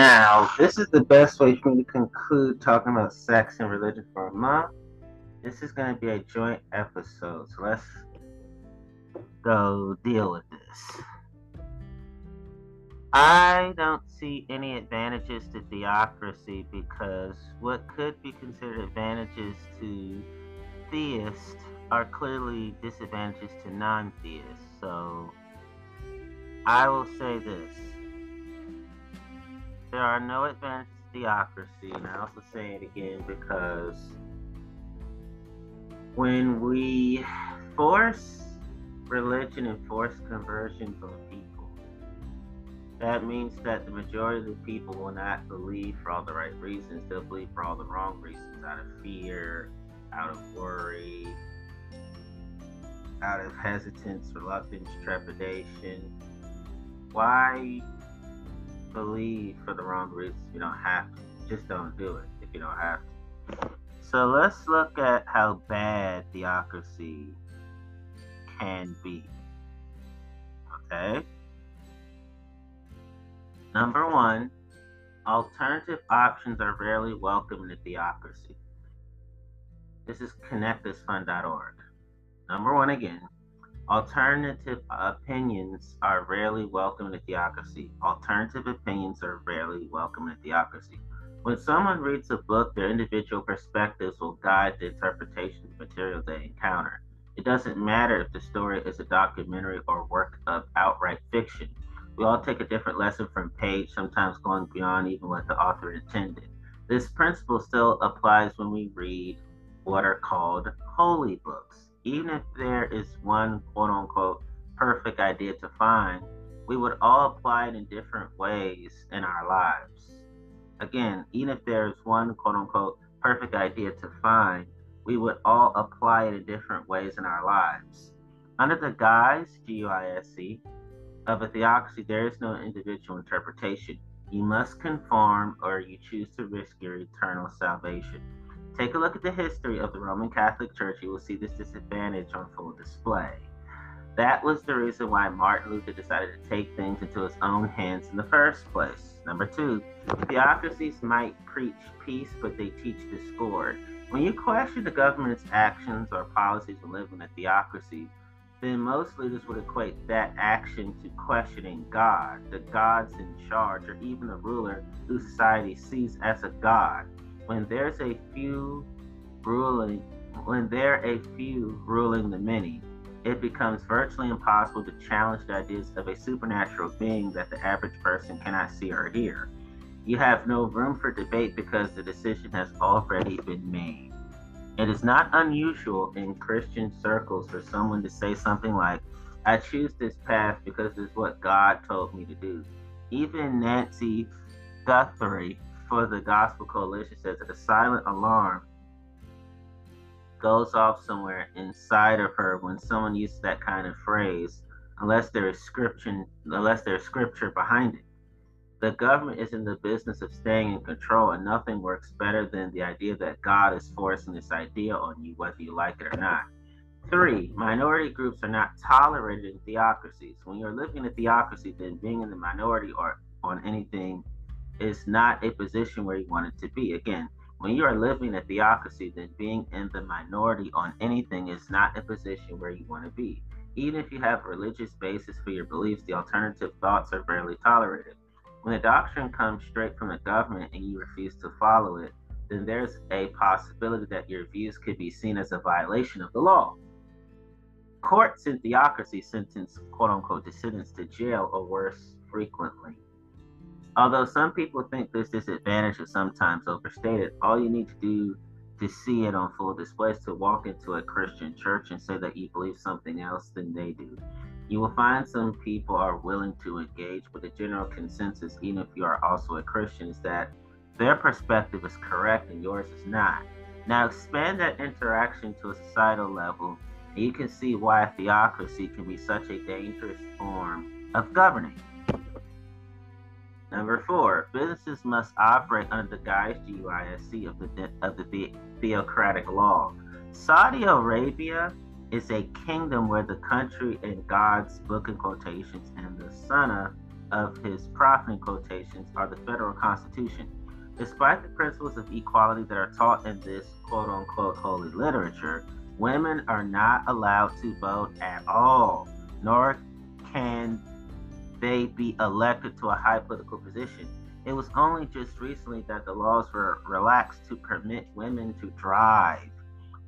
Now, this is the best way for me to conclude talking about sex and religion for a month. This is going to be a joint episode, so let's go deal with this. I don't see any advantages to theocracy because what could be considered advantages to theists are clearly disadvantages to non theists. So I will say this there are no advantages to theocracy, and I also say it again because when we force religion and force conversions on people, that means that the majority of the people will not believe for all the right reasons. They'll believe for all the wrong reasons out of fear, out of worry, out of hesitance, reluctance, trepidation. Why believe for the wrong reasons you don't have to? Just don't do it if you don't have to. So let's look at how bad theocracy can be. Okay? Number one, alternative options are rarely welcome in theocracy. This is connectusfund.org. Number one again, alternative opinions are rarely welcome in theocracy. Alternative opinions are rarely welcome in theocracy. When someone reads a book, their individual perspectives will guide the interpretation of the material they encounter. It doesn't matter if the story is a documentary or work of outright fiction. We all take a different lesson from page, sometimes going beyond even what the author intended. This principle still applies when we read what are called holy books. Even if there is one quote unquote perfect idea to find, we would all apply it in different ways in our lives. Again, even if there's one quote unquote perfect idea to find, we would all apply it in different ways in our lives. Under the guise, G U I S C, of a theocracy, there is no individual interpretation. You must conform or you choose to risk your eternal salvation. Take a look at the history of the Roman Catholic Church. You will see this disadvantage on full display. That was the reason why Martin Luther decided to take things into his own hands in the first place. Number two, theocracies might preach peace, but they teach discord. When you question the government's actions or policies when living in a theocracy, then most leaders would equate that action to questioning God, the gods in charge, or even the ruler who society sees as a god. When there's a few ruling, when there are a few ruling the many, it becomes virtually impossible to challenge the ideas of a supernatural being that the average person cannot see or hear. You have no room for debate because the decision has already been made. It is not unusual in Christian circles for someone to say something like, I choose this path because it's what God told me to do. Even Nancy Guthrie for the Gospel Coalition says that a silent alarm goes off somewhere inside of her when someone uses that kind of phrase, unless there is scripture, unless there's scripture behind it. The government is in the business of staying in control, and nothing works better than the idea that God is forcing this idea on you, whether you like it or not. Three, minority groups are not tolerated in theocracies. When you're living in a theocracy, then being in the minority or on anything is not a position where you want it to be. Again, when you are living a theocracy, then being in the minority on anything is not a position where you want to be. Even if you have religious basis for your beliefs, the alternative thoughts are rarely tolerated. When a doctrine comes straight from the government and you refuse to follow it, then there's a possibility that your views could be seen as a violation of the law. Courts in theocracy sentence quote unquote dissidents to jail or worse frequently. Although some people think this disadvantage is sometimes overstated, all you need to do to see it on full display is to walk into a Christian church and say that you believe something else than they do. You will find some people are willing to engage, but the general consensus, even if you are also a Christian, is that their perspective is correct and yours is not. Now expand that interaction to a societal level, and you can see why theocracy can be such a dangerous form of governing. Number four, businesses must operate under the guise GUISC of the of the theocratic law. Saudi Arabia is a kingdom where the country in God's book in quotations and the sunnah of his profiting quotations are the federal constitution. Despite the principles of equality that are taught in this quote unquote holy literature, women are not allowed to vote at all, nor can they be elected to a high political position. It was only just recently that the laws were relaxed to permit women to drive.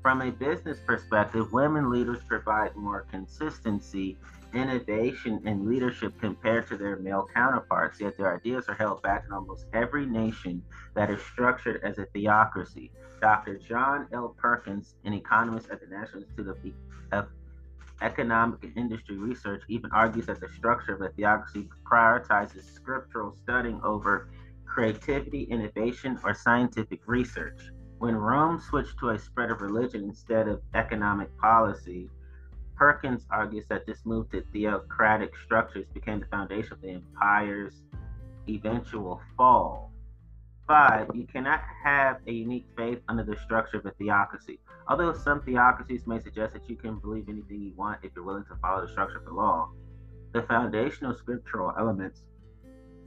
From a business perspective, women leaders provide more consistency, innovation, and leadership compared to their male counterparts, yet their ideas are held back in almost every nation that is structured as a theocracy. Dr. John L. Perkins, an economist at the National Institute of, Economic and Industry Research even argues that the structure of a theocracy prioritizes scriptural studying over creativity, innovation, or scientific research. When Rome switched to a spread of religion instead of economic policy, Perkins argues that this move to theocratic structures became the foundation of the empire's eventual fall. Five, you cannot have a unique faith under the structure of a theocracy. Although some theocracies may suggest that you can believe anything you want if you're willing to follow the structure of the law, the foundational scriptural elements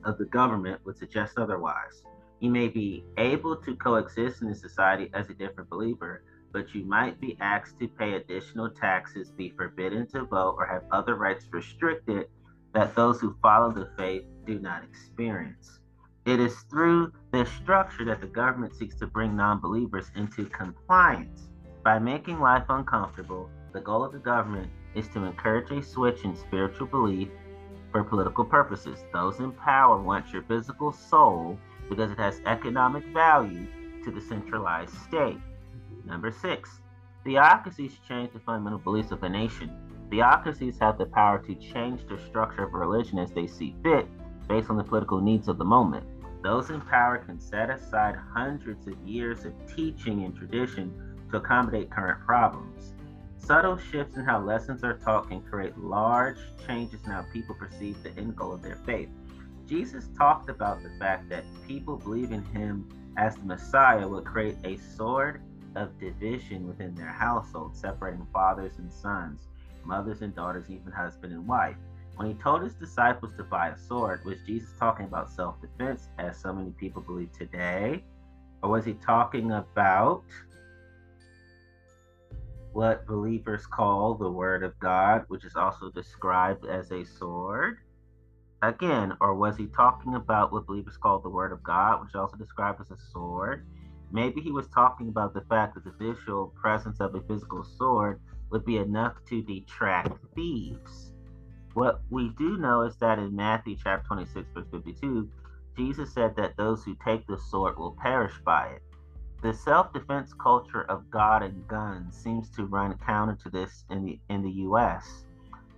of the government would suggest otherwise. You may be able to coexist in the society as a different believer, but you might be asked to pay additional taxes, be forbidden to vote, or have other rights restricted that those who follow the faith do not experience. It is through this structure that the government seeks to bring non believers into compliance. By making life uncomfortable, the goal of the government is to encourage a switch in spiritual belief for political purposes. Those in power want your physical soul because it has economic value to the centralized state. Number six, theocracies change the fundamental beliefs of a nation. Theocracies have the power to change the structure of religion as they see fit based on the political needs of the moment. Those in power can set aside hundreds of years of teaching and tradition to accommodate current problems. Subtle shifts in how lessons are taught can create large changes in how people perceive the end goal of their faith. Jesus talked about the fact that people believing him as the Messiah would create a sword of division within their household, separating fathers and sons, mothers and daughters, even husband and wife. When he told his disciples to buy a sword, was Jesus talking about self defense, as so many people believe today? Or was he talking about what believers call the Word of God, which is also described as a sword? Again, or was he talking about what believers call the Word of God, which is also described as a sword? Maybe he was talking about the fact that the visual presence of a physical sword would be enough to detract thieves. What we do know is that in Matthew chapter 26, verse 52, Jesus said that those who take the sword will perish by it. The self-defense culture of God and guns seems to run counter to this in the in the US.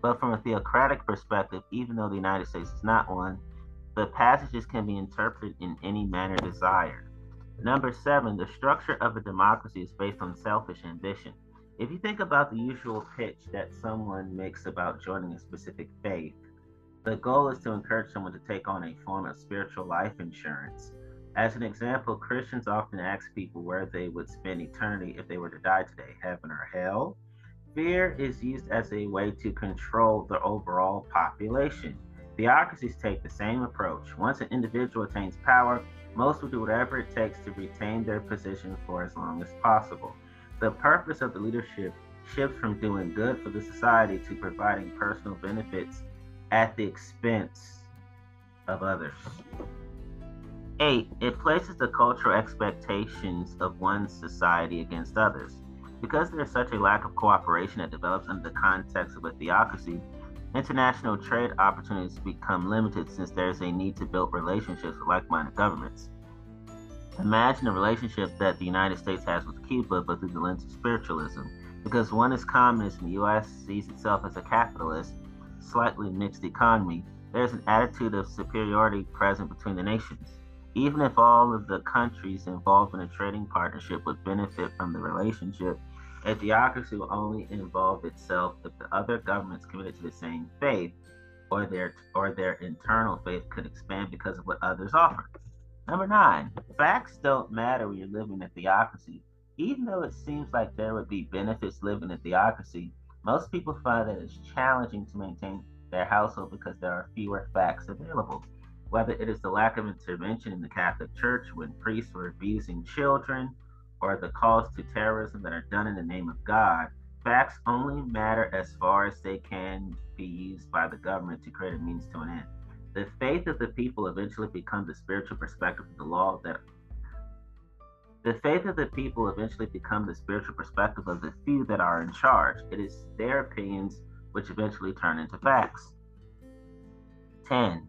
But from a theocratic perspective, even though the United States is not one, the passages can be interpreted in any manner desired. Number seven, the structure of a democracy is based on selfish ambition. If you think about the usual pitch that someone makes about joining a specific faith, the goal is to encourage someone to take on a form of spiritual life insurance. As an example, Christians often ask people where they would spend eternity if they were to die today, heaven or hell. Fear is used as a way to control the overall population. Theocracies take the same approach. Once an individual attains power, most will do whatever it takes to retain their position for as long as possible. The purpose of the leadership shifts from doing good for the society to providing personal benefits at the expense of others. Eight, it places the cultural expectations of one society against others. Because there is such a lack of cooperation that develops under the context of a theocracy, international trade opportunities become limited since there is a need to build relationships with like minded governments. Imagine a relationship that the United States has with Cuba, but through the lens of spiritualism. Because one is communist and the U.S. sees itself as a capitalist, slightly mixed economy, there's an attitude of superiority present between the nations. Even if all of the countries involved in a trading partnership would benefit from the relationship, a theocracy will only involve itself if the other governments committed to the same faith or their or their internal faith could expand because of what others offer. Number nine, facts don't matter when you're living in theocracy. Even though it seems like there would be benefits living a theocracy, most people find that it's challenging to maintain their household because there are fewer facts available. Whether it is the lack of intervention in the Catholic Church when priests were abusing children or the calls to terrorism that are done in the name of God, facts only matter as far as they can be used by the government to create a means to an end. The faith of the people eventually becomes the spiritual perspective of the law that the faith of the people eventually become the spiritual perspective of the few that are in charge. It is their opinions which eventually turn into facts. 10.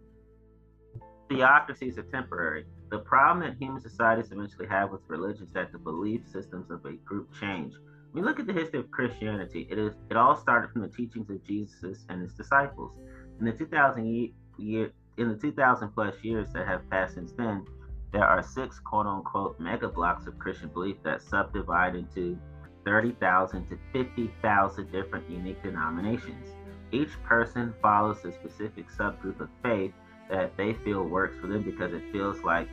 Theocracies are temporary. The problem that human societies eventually have with religion is that the belief systems of a group change. When we look at the history of Christianity, it is it all started from the teachings of Jesus and his disciples. In the 2000 year, in the 2000 plus years that have passed since then, there are six quote unquote mega blocks of Christian belief that subdivide into 30,000 to 50,000 different unique denominations. Each person follows a specific subgroup of faith that they feel works for them because it feels like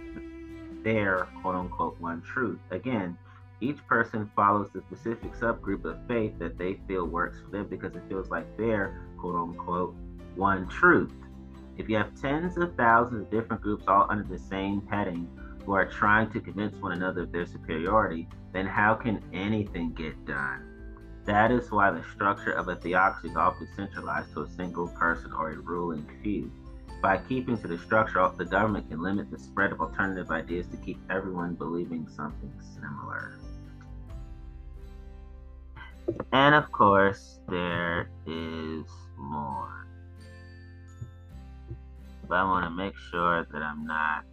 their quote unquote one truth. Again, each person follows the specific subgroup of faith that they feel works for them because it feels like their quote unquote one truth. If you have tens of thousands of different groups all under the same heading who are trying to convince one another of their superiority, then how can anything get done? That is why the structure of a theocracy is often centralized to a single person or a ruling few. By keeping to the structure, the government can limit the spread of alternative ideas to keep everyone believing something similar. And of course, there is more but I want to make sure that I'm not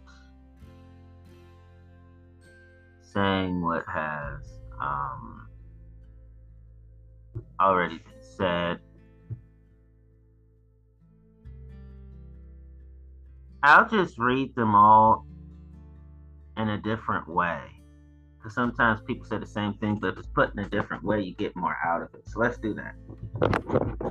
saying what has um, already been said. I'll just read them all in a different way. Because sometimes people say the same thing, but if it's put in a different way, you get more out of it. So let's do that.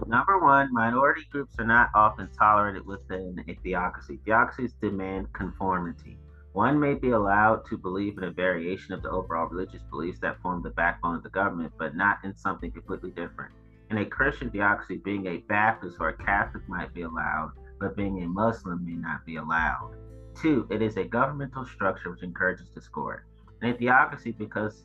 Number one, minority groups are not often tolerated within a theocracy. Theocracies demand conformity. One may be allowed to believe in a variation of the overall religious beliefs that form the backbone of the government, but not in something completely different. In a Christian theocracy, being a Baptist or a Catholic might be allowed, but being a Muslim may not be allowed. Two, it is a governmental structure which encourages discord. In a theocracy, because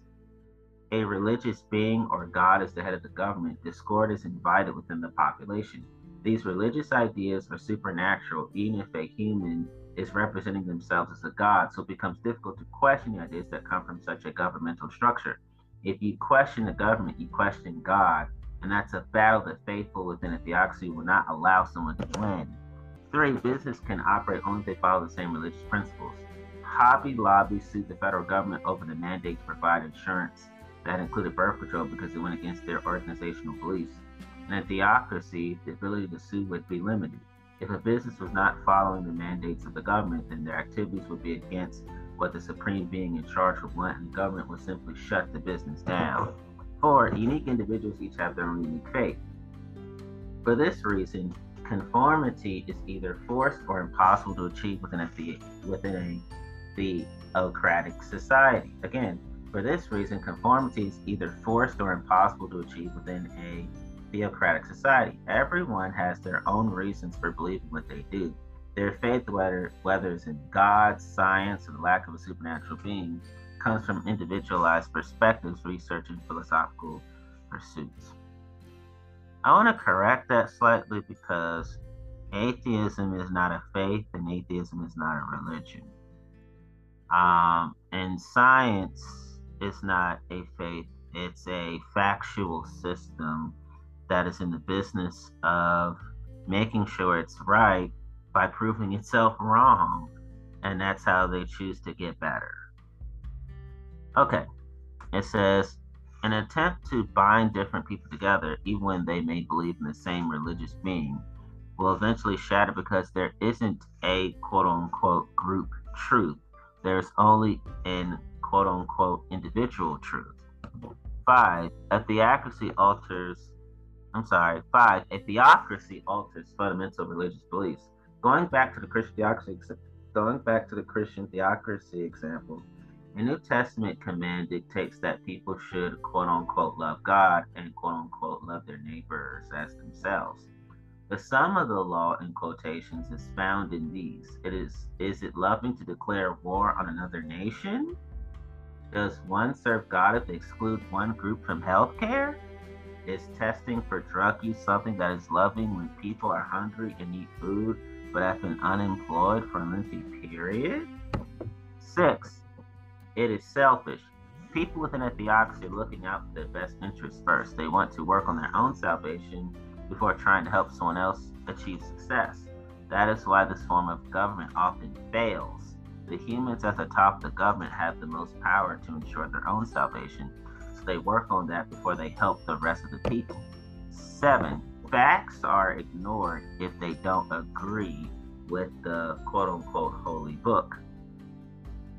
a religious being or God is the head of the government, discord is invited within the population. These religious ideas are supernatural, even if a human is representing themselves as a god, so it becomes difficult to question the ideas that come from such a governmental structure. If you question the government, you question God, and that's a battle that faithful within a theocracy will not allow someone to win. Three, business can operate only if they follow the same religious principles. Hobby Lobby sued the federal government over the mandate to provide insurance that included birth control because it went against their organizational beliefs. In a theocracy, the ability to sue would be limited. If a business was not following the mandates of the government, then their activities would be against what the supreme being in charge would want, and the government would simply shut the business down. Four, unique individuals each have their own unique faith. For this reason, conformity is either forced or impossible to achieve within a, within a theocratic society. Again, for this reason, conformity is either forced or impossible to achieve within a theocratic society. Everyone has their own reasons for believing what they do. Their faith, whether, whether it's in God, science, or the lack of a supernatural being, comes from individualized perspectives, research, and philosophical pursuits. I want to correct that slightly because atheism is not a faith and atheism is not a religion. Um, and science is not a faith, it's a factual system that is in the business of making sure it's right by proving itself wrong. And that's how they choose to get better. Okay, it says an attempt to bind different people together, even when they may believe in the same religious being, will eventually shatter because there isn't a quote unquote group truth. There's only an quote unquote individual truth. Five, a theocracy alters, I'm sorry, five, a theocracy alters fundamental religious beliefs. Going back to the Christian theocracy, going back to the Christian theocracy example, a New Testament command dictates that people should quote unquote love God and quote unquote love their neighbors as themselves. The sum of the law in quotations is found in these. It is is it loving to declare war on another nation? Does one serve God if they exclude one group from health care? Is testing for drug use something that is loving when people are hungry and need food but have been unemployed for a lengthy period? Six, it is selfish. People within a theocracy are looking out for their best interests first. They want to work on their own salvation before trying to help someone else achieve success. That is why this form of government often fails. The humans at the top of the government have the most power to ensure their own salvation, so they work on that before they help the rest of the people. Seven, facts are ignored if they don't agree with the quote unquote holy book.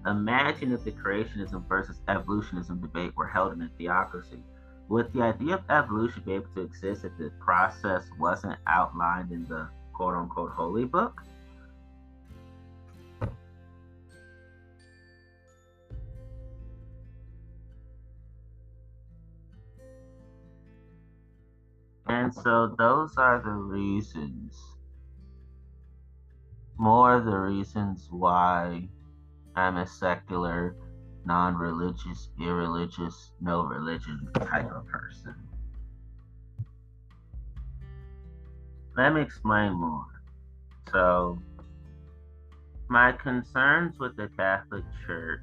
Imagine if the creationism versus evolutionism debate were held in a theocracy. Would the idea of evolution be able to exist if the process wasn't outlined in the quote unquote holy book? And so those are the reasons, more of the reasons why I'm a secular non religious, irreligious, no religion type of person. Let me explain more. So, my concerns with the Catholic Church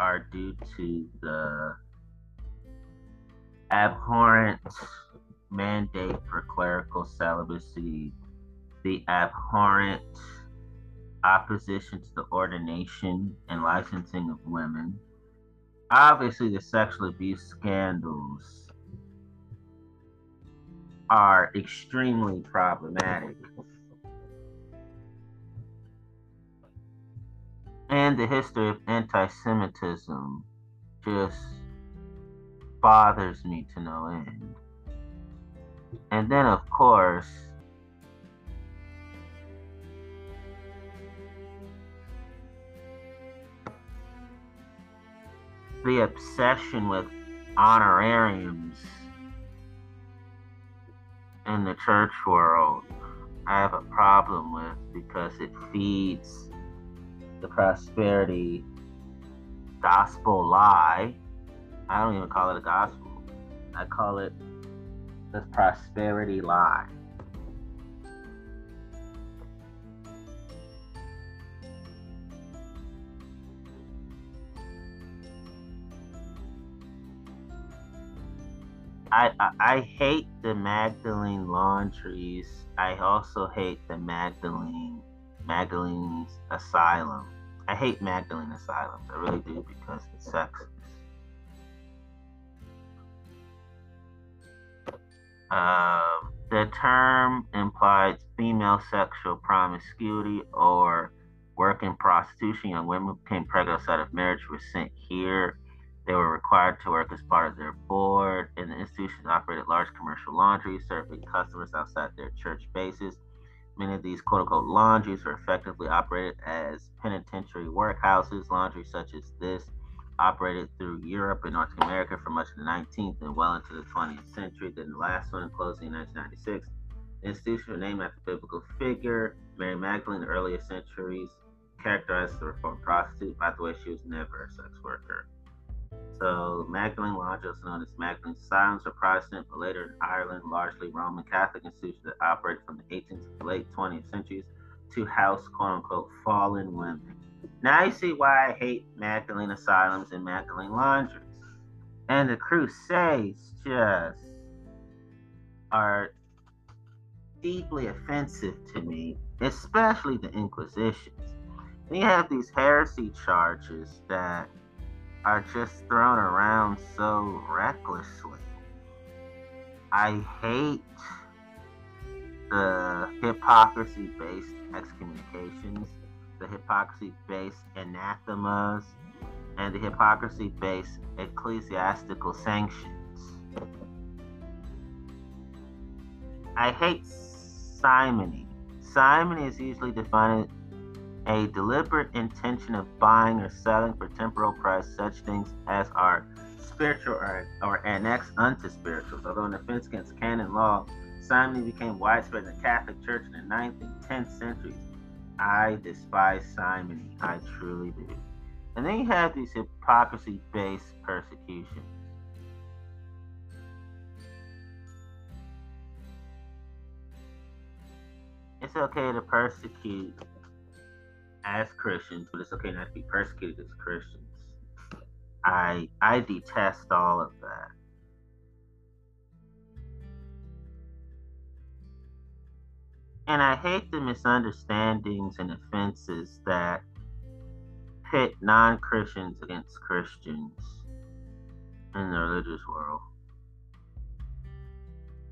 are due to the abhorrent mandate for clerical celibacy, the abhorrent opposition to the ordination and licensing of women, obviously the sexual abuse scandals are extremely problematic. And the history of anti Semitism just bothers me to no end. And then, of course, the obsession with honorariums in the church world I have a problem with because it feeds the prosperity gospel lie. I don't even call it a gospel. I call it the prosperity lie. I, I, hate the Magdalene laundries. I also hate the Magdalene Magdalene's asylum. I hate Magdalene asylums. I really do because it's sexist. Uh, the term implies female sexual promiscuity or work in prostitution. Young women became pregnant outside of marriage were sent here they were required to work as part of their board, and the institutions operated large commercial laundries, serving customers outside their church bases. Many of these quote unquote laundries were effectively operated as penitentiary workhouses. Laundries such as this operated through Europe and North America for much of the 19th and well into the 20th century. Then the last one closing in 1996. The institution was named after biblical figure Mary Magdalene in the earlier centuries, characterized as a reformed prostitute. By the way, she was never a sex worker. So Magdalene Lodge, also known as Magdalene Asylums, are Protestant, but later in Ireland, largely Roman Catholic institutions that operated from the 18th to the late 20th centuries to house quote unquote fallen women. Now you see why I hate Magdalene Asylums and Magdalene Laundries. And the Crusades just are deeply offensive to me, especially the Inquisitions. And you have these heresy charges that are just thrown around so recklessly. I hate the hypocrisy based excommunications, the hypocrisy based anathemas, and the hypocrisy based ecclesiastical sanctions. I hate simony. Simony is usually defined a deliberate intention of buying or selling for temporal price such things as are spiritual or, or annexed unto spirituals. Although an offense against canon law simony became widespread in the Catholic Church in the 9th and 10th centuries. I despise simony. I truly do. And then you have these hypocrisy based persecutions. It's okay to persecute as Christians, but it's okay not to be persecuted as Christians. I I detest all of that. And I hate the misunderstandings and offenses that pit non Christians against Christians in the religious world.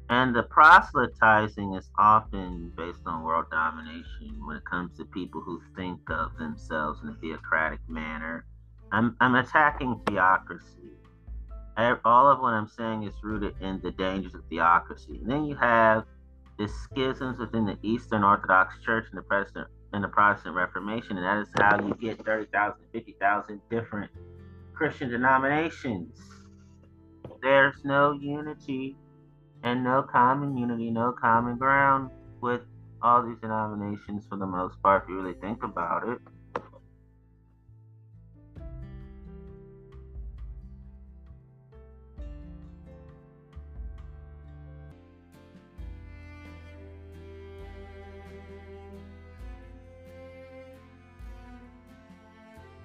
And the proselytizing is often based on world domination when it comes to people who think of themselves in a theocratic manner. I'm, I'm attacking theocracy. All of what I'm saying is rooted in the dangers of theocracy. And then you have the schisms within the Eastern Orthodox Church and the Protestant and the Protestant Reformation, and that is how you get 30,000, 50,000 different Christian denominations. There's no unity and no common unity, no common ground with all these denominations for the most part, if you really think about it.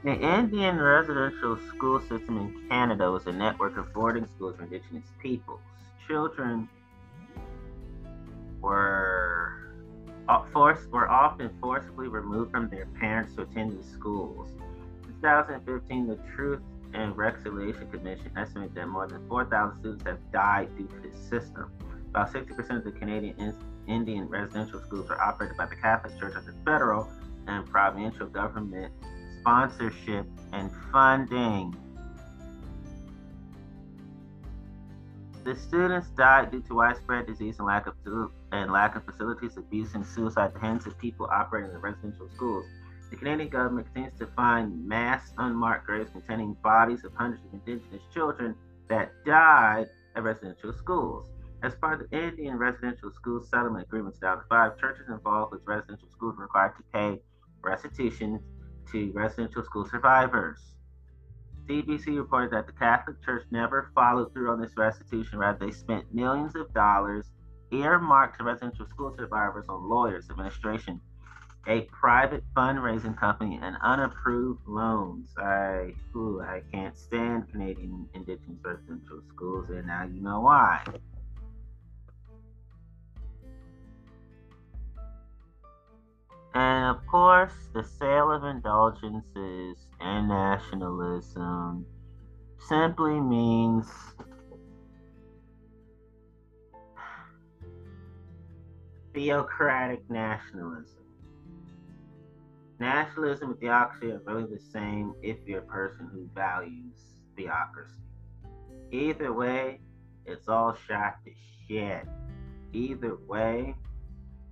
The Indian residential school system in Canada was a network of boarding schools for Indigenous peoples. Children were uh, forced were often forcibly removed from their parents to attend these schools. In 2015, the Truth and Reconciliation Commission estimated that more than 4,000 students have died due to this system. About 60% of the Canadian Indian residential schools are operated by the Catholic Church under federal and provincial government sponsorship, and funding. The students died due to widespread disease and lack of and lack of facilities, abuse, and suicide at the hands of people operating in residential schools. The Canadian government continues to find mass unmarked graves containing bodies of hundreds of Indigenous children that died at residential schools. As part of the Indian Residential School Settlement Agreement 2005, churches involved with residential schools required to pay restitution to residential school survivors. CBC reported that the Catholic Church never followed through on this restitution. Rather, they spent millions of dollars earmarked to residential school survivors on lawyers, administration, a private fundraising company, and unapproved loans. I, ooh, I can't stand Canadian Indigenous residential schools, and now you know why. And of course, the sale of indulgences and nationalism simply means theocratic nationalism. Nationalism and theocracy are really the same if you're a person who values theocracy. Either way, it's all shot to shit. Either way,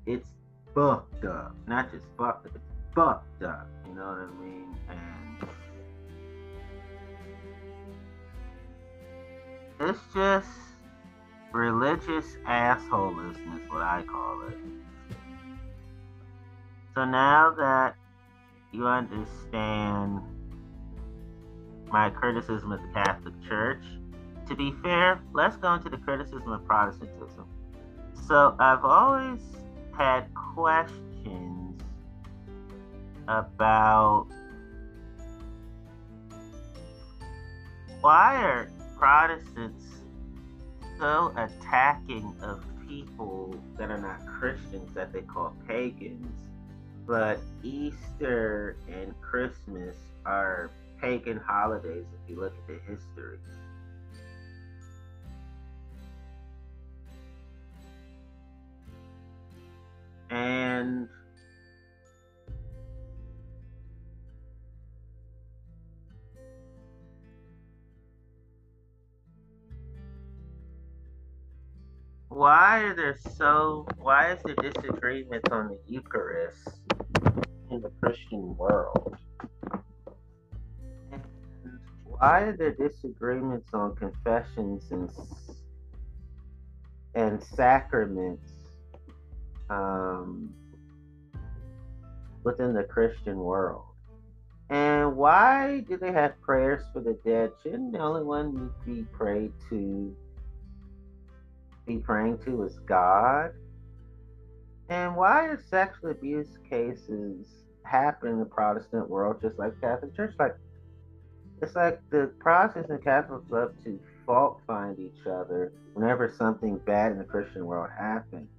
it's fucked up. Not just fucked up, it's fucked up. You know what I mean? And it's just religious assholism is what I call it. So now that you understand my criticism of the Catholic Church, to be fair, let's go into the criticism of Protestantism. So I've always had questions about why are Protestants so attacking of people that are not Christians that they call pagans, but Easter and Christmas are pagan holidays if you look at the history. And why are there so why is there disagreements on the Eucharist in the Christian world? And why are there disagreements on confessions and and and sacraments um, within the Christian world. And why do they have prayers for the dead? Shouldn't the only one be prayed to be praying to is God? And why do sexual abuse cases happen in the Protestant world just like Catholic Church? Like it's like the Protestants and Catholics love to fault find each other whenever something bad in the Christian world happens.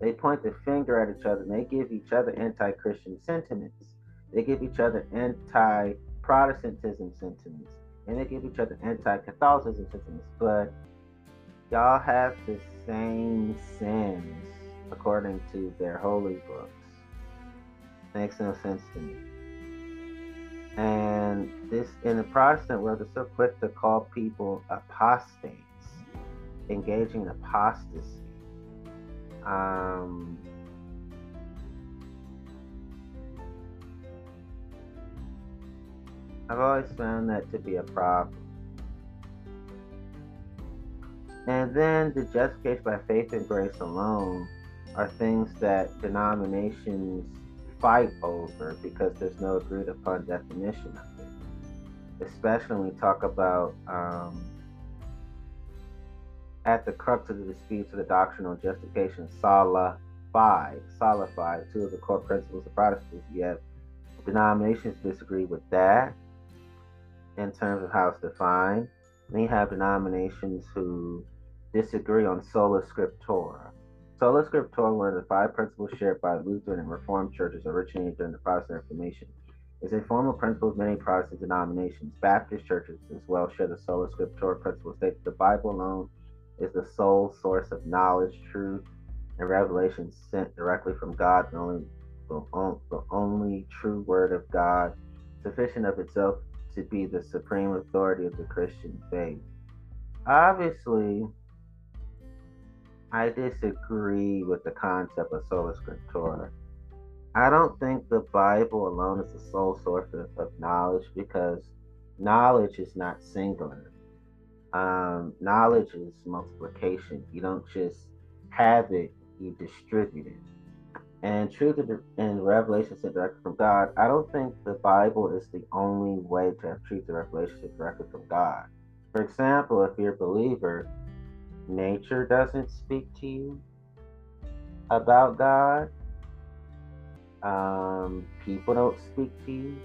They point the finger at each other and they give each other anti Christian sentiments. They give each other anti Protestantism sentiments. And they give each other anti Catholicism sentiments. But y'all have the same sins according to their holy books. Makes no sense to me. And this in the Protestant world, they're so quick to call people apostates, engaging in apostasy. Um, I've always found that to be a problem. And then the justification by faith and grace alone are things that denominations fight over because there's no agreed upon definition of it. Especially when we talk about um, at the crux of the disputes of the doctrinal justification, sola fide, sola fide, two of the core principles of Protestantism. Yet denominations disagree with that in terms of how it's defined. You have denominations who disagree on sola scriptura. Sola scriptura, one of the five principles shared by Lutheran and Reformed churches originating during the Protestant Reformation, is a formal principle of many Protestant denominations. Baptist churches as well share the sola scriptura principle, states the Bible alone is the sole source of knowledge, truth, and revelation sent directly from God, the only, the only true word of God, sufficient of itself to be the supreme authority of the Christian faith. Obviously, I disagree with the concept of sola scriptura. I don't think the Bible alone is the sole source of, of knowledge because knowledge is not singular um, knowledge is multiplication. You don't just have it, you distribute it. And truth and revelation sent directly from God, I don't think the Bible is the only way to have truth and revelation directly from God. For example, if you're a believer, nature doesn't speak to you about God. Um, people don't speak to you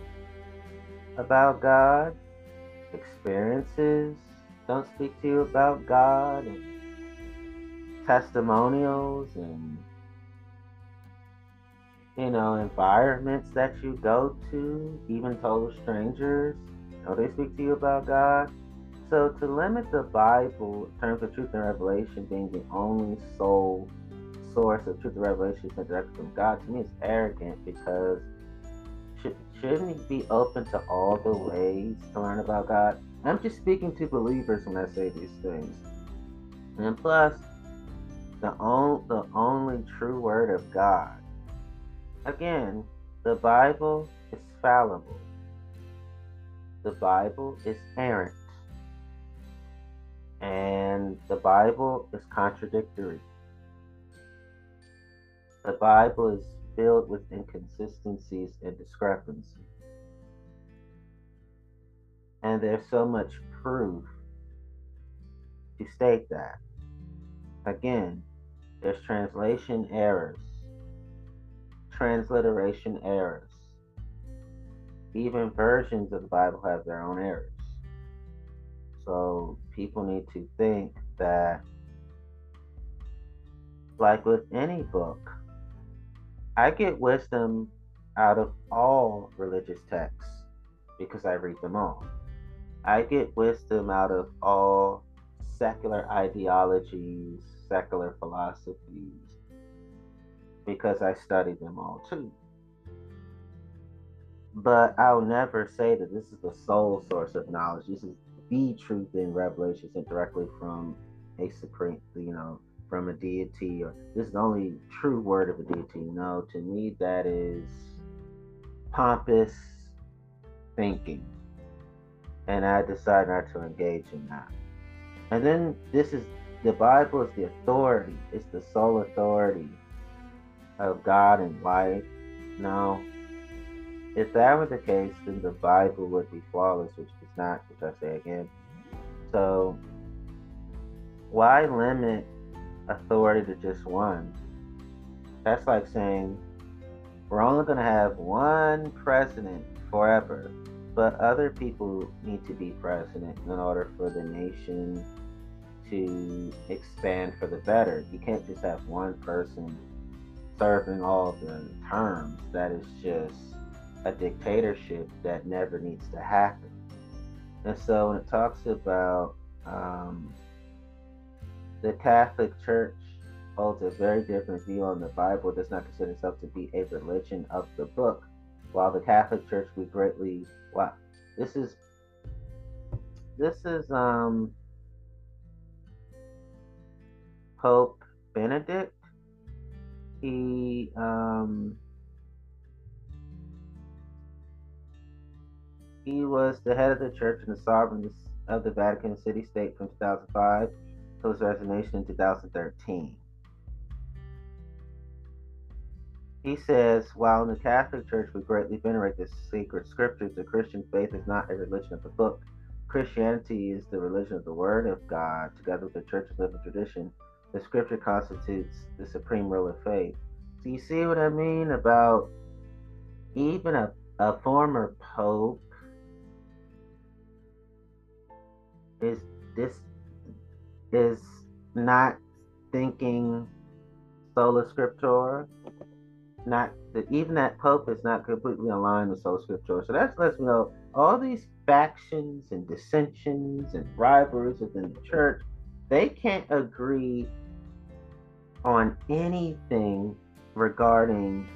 about God. Experiences don't speak to you about God and testimonials and you know environments that you go to, even total strangers. Don't they speak to you about God? So to limit the Bible in terms of truth and revelation being the only sole source of truth and revelation sent directly from God, to me is arrogant because should, shouldn't he be open to all the ways to learn about God? I'm just speaking to believers when I say these things. And plus, the, on, the only true word of God. Again, the Bible is fallible. The Bible is errant. And the Bible is contradictory. The Bible is filled with inconsistencies and discrepancies. And there's so much proof to state that. Again, there's translation errors, transliteration errors. Even versions of the Bible have their own errors. So people need to think that, like with any book, I get wisdom out of all religious texts because I read them all. I get wisdom out of all secular ideologies, secular philosophies, because I study them all too. But I'll never say that this is the sole source of knowledge. This is the truth in Revelation sent directly from a supreme, you know, from a deity, or this is the only true word of a deity. No, to me, that is pompous thinking and I decide not to engage in that. And then this is the Bible is the authority. It's the sole authority of God and life. Now, If that were the case, then the Bible would be flawless, which is not, which I say again. So why limit authority to just one? That's like saying we're only going to have one president forever, but other people need to be president in order for the nation to expand for the better. You can't just have one person serving all the terms. That is just a dictatorship that never needs to happen. And so when it talks about um, the Catholic Church holds a very different view on the Bible, does not consider itself to be a religion of the book, while the Catholic Church we greatly wow. This is this is um Pope Benedict. He um he was the head of the church and the sovereign of the Vatican City State from 2005 to his resignation in 2013. He says, while in the Catholic Church we greatly venerate the sacred scriptures, the Christian faith is not a religion of the book. Christianity is the religion of the Word of God, together with the Church's living tradition. The scripture constitutes the supreme rule of faith. So you see what I mean about even a, a former pope is this is not thinking sola scriptura. Not that even that pope is not completely aligned with sola scriptura. So that lets me know all these factions and dissensions and rivalries within the church they can't agree on anything regarding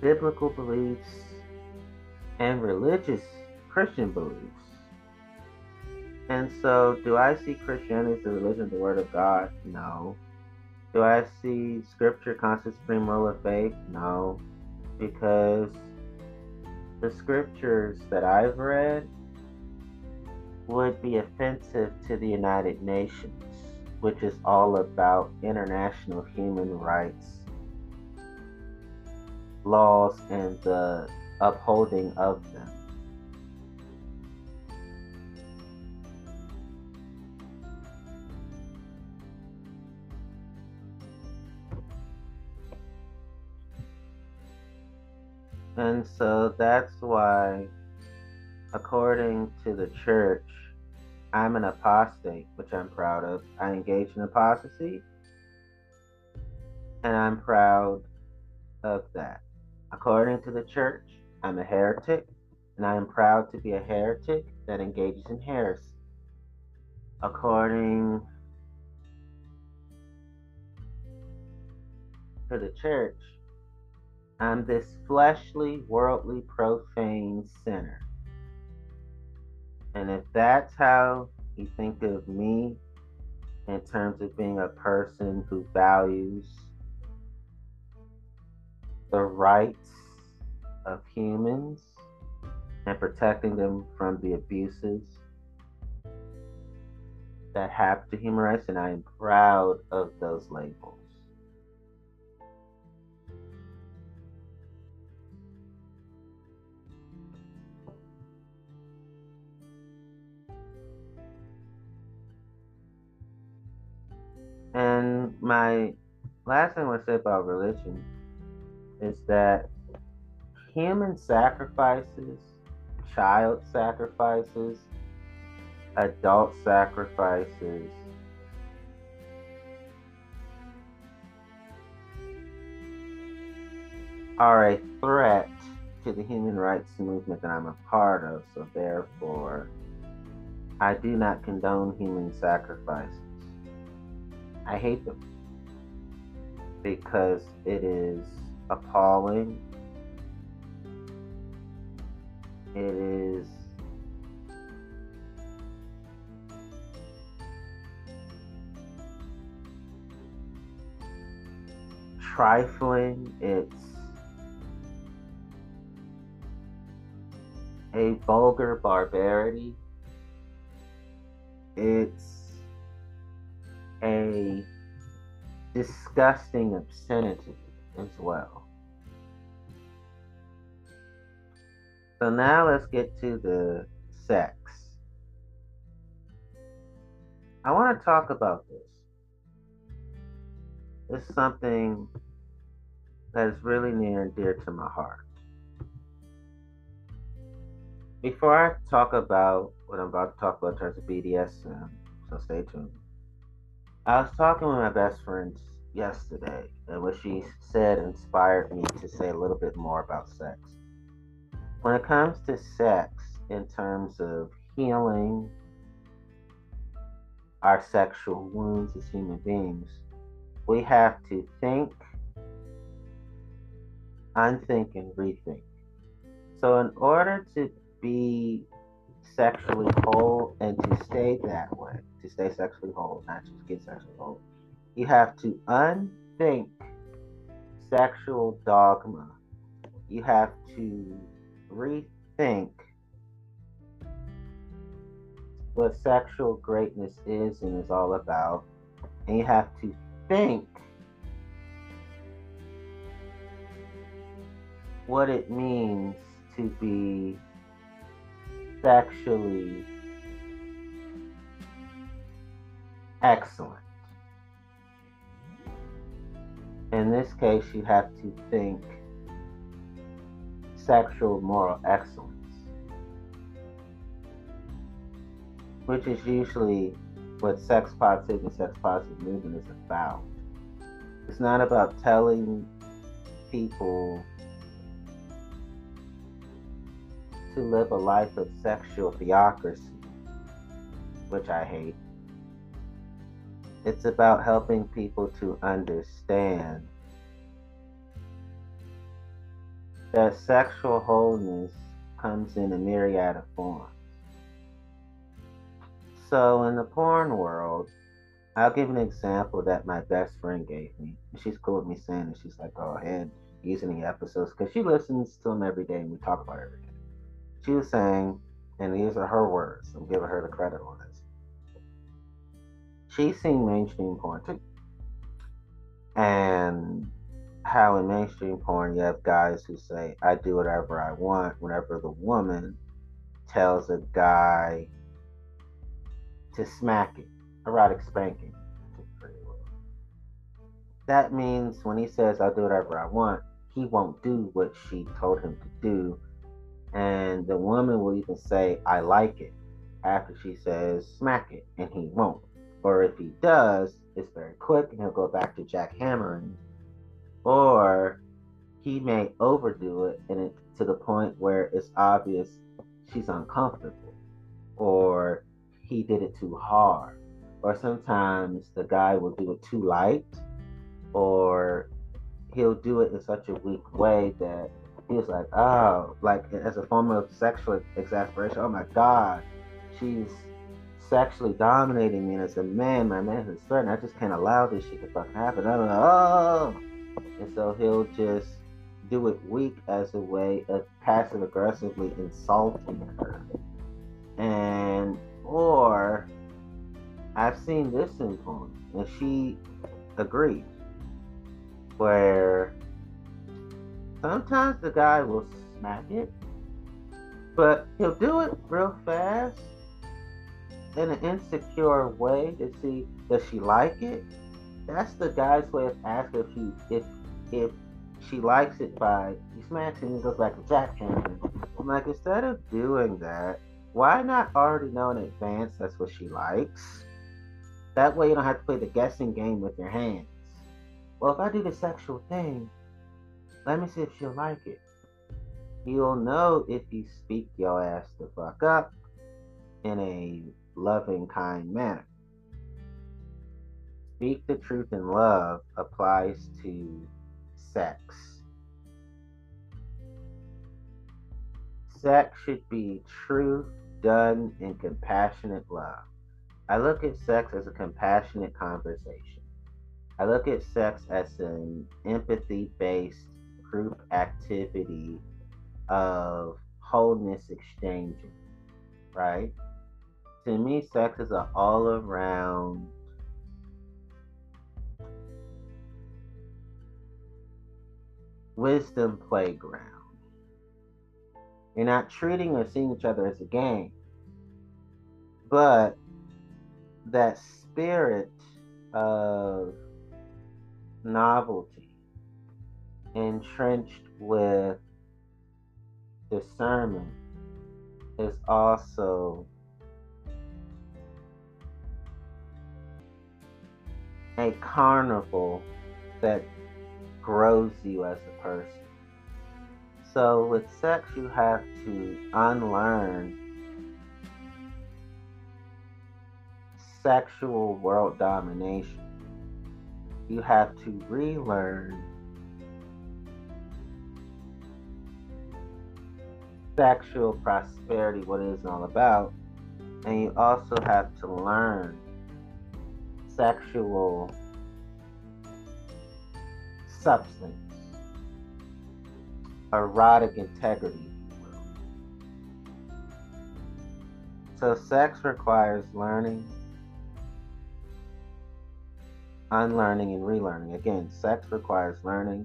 biblical beliefs and religious christian beliefs and so, do I see Christianity as the religion of the Word of God? No. Do I see Scripture constant supreme rule of faith? No. Because the scriptures that I've read would be offensive to the United Nations, which is all about international human rights laws and the upholding of them. And so that's why, according to the church, I'm an apostate, which I'm proud of. I engage in apostasy, and I'm proud of that. According to the church, I'm a heretic, and I am proud to be a heretic that engages in heresy. According to the church, I'm this fleshly, worldly, profane sinner. And if that's how you think of me in terms of being a person who values the rights of humans and protecting them from the abuses that happen to human rights, and I am proud of those labels. My last thing I want to say about religion is that human sacrifices, child sacrifices, adult sacrifices, are a threat to the human rights movement that I'm a part of. So, therefore, I do not condone human sacrifices. I hate them because it is appalling. It is trifling. It's a vulgar barbarity. It's a disgusting obscenity as well. So now let's get to the sex. I want to talk about this. It's something that is really near and dear to my heart. Before I talk about what I'm about to talk about in terms of BDSM, so stay tuned. I was talking with my best friend yesterday, and what she said inspired me to say a little bit more about sex. When it comes to sex, in terms of healing our sexual wounds as human beings, we have to think, unthink, and rethink. So, in order to be sexually whole and to stay that way, stay sexually whole, not just get sexually whole, you have to unthink sexual dogma. You have to rethink what sexual greatness is and is all about. And you have to think what it means to be sexually excellent. In this case, you have to think sexual moral excellence, which is usually what sex positive and sex positive movement is about. It's not about telling people to live a life of sexual theocracy, which I hate. It's about helping people to understand that sexual wholeness comes in a myriad of forms. So, in the porn world, I'll give an example that my best friend gave me. She's cool with me saying it. She's like, go ahead, using the episodes because she listens to them every day and we talk about everything. She was saying, and these are her words, I'm giving her the credit on this. Seen mainstream porn too. And how in mainstream porn you have guys who say, I do whatever I want whenever the woman tells a guy to smack it, erotic spanking. That means when he says, I'll do whatever I want, he won't do what she told him to do. And the woman will even say, I like it after she says, smack it, and he won't. Or if he does, it's very quick and he'll go back to jackhammering. Or he may overdo it and it to the point where it's obvious she's uncomfortable. Or he did it too hard. Or sometimes the guy will do it too light. Or he'll do it in such a weak way that he's like oh like as a form of sexual exasperation oh my god she's sexually dominating me and as a man my man is threatened. I just can't allow this shit to fucking happen. I oh! And so he'll just do it weak as a way of passive aggressively insulting her. And, or, I've seen this in porn, and she agreed, where sometimes the guy will smack it, but he'll do it real fast in an insecure way to see does she like it. That's the guy's way of asking if he if if she likes it by he smacks it and goes back to jackhammering. I'm like, instead of doing that, why not already know in advance that's what she likes? That way you don't have to play the guessing game with your hands. Well, if I do the sexual thing, let me see if she'll like it. You'll know if you speak your ass the fuck up in a loving, kind manner. Speak the truth in love applies to sex. Sex should be truth done in compassionate love. I look at sex as a compassionate conversation. I look at sex as an empathy based group activity of wholeness exchanging, right? to me, sex is an all around wisdom playground. You're not treating or seeing each other as a game, but that spirit of novelty entrenched with discernment is also a carnival that grows you as a person. So with sex, you have to unlearn sexual world domination. You have to relearn sexual prosperity, what it is all about. And you also have to learn sexual substance, erotic integrity. So, sex requires learning, unlearning, and relearning. Again, sex requires learning,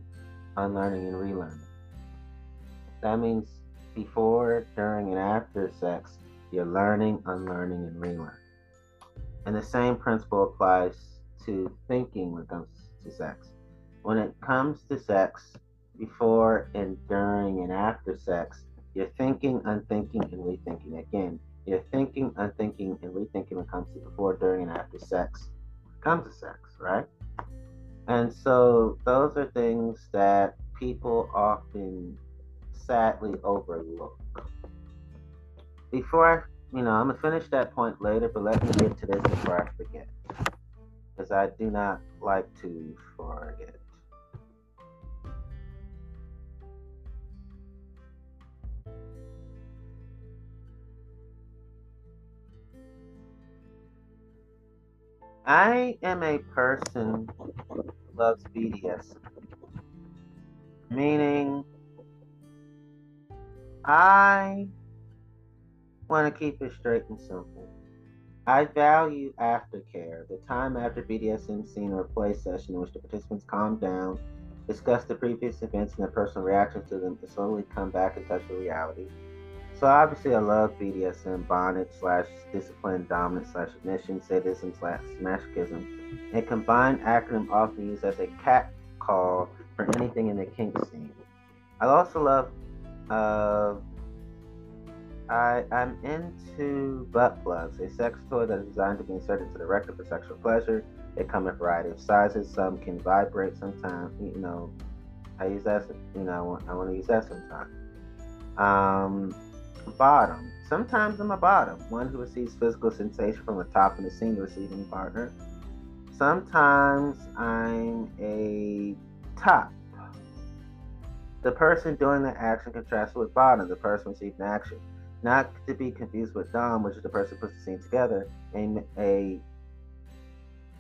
unlearning, and relearning. That means before, during, and after sex, you're learning, unlearning, and relearning. And the same principle applies to thinking when it comes to sex. When it comes to sex, before and during and after sex, you're thinking, unthinking, and rethinking. Again, you're thinking, unthinking, and rethinking when it comes to before, during, and after sex. comes to sex, right? And so those are things that people often sadly overlook. Before I, you know, I'm gonna finish that point later, but let me get to this before I forget, because I do not like to forget. I am a person who loves BDS, meaning I want to keep it straight and simple. I value aftercare, the time after BDSM scene or play session in which the participants calm down, discuss the previous events and their personal reactions to them, to slowly come back in touch with reality. So obviously, I love BDSM, bondage slash discipline, dominance slash submission, sadism slash masochism, a combined acronym often used as a cat call for anything in the kink scene. I also love uh, I, I'm into butt plugs, a sex toy that is designed to be inserted into the rectum for sexual pleasure. They come in a variety of sizes. Some can vibrate sometimes. You know, I use that, you know, I want, I want to use that sometimes. Um, bottom. Sometimes I'm a bottom, one who receives physical sensation from the top and the single receiving partner. Sometimes I'm a top, the person doing the action contrasts with bottom, the person receiving action. Not to be confused with Dom, which is the person who puts the scene together. A, a,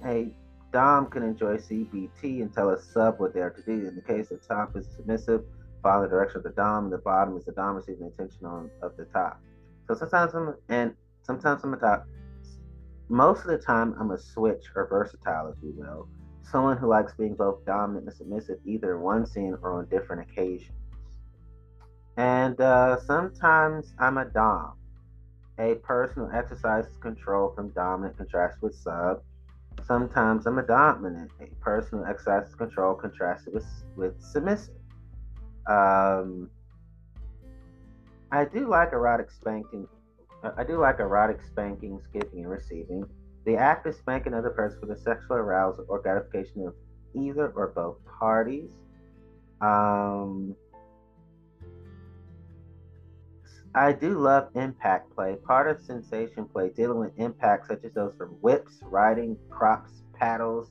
a Dom can enjoy CBT and tell a sub what they are to do. In the case of top is submissive, following the direction of the Dom, and the bottom is the Dom receiving attention on of the top. So sometimes I'm and sometimes I'm a top. Most of the time I'm a switch or versatile, if you will someone who likes being both dominant and submissive, either in one scene or on different occasions. And uh, sometimes I'm a dom, a person who exercises control from dominant contrasted with sub. Sometimes I'm a dominant, a person who exercises control contrasted with, with submissive. Um, I do like erotic spanking. I do like erotic spanking, skipping, and receiving. The act of spanking another person for the sexual arousal or gratification of either or both parties. Um, I do love impact play. Part of sensation play dealing with impacts such as those from whips, riding, crops, paddles,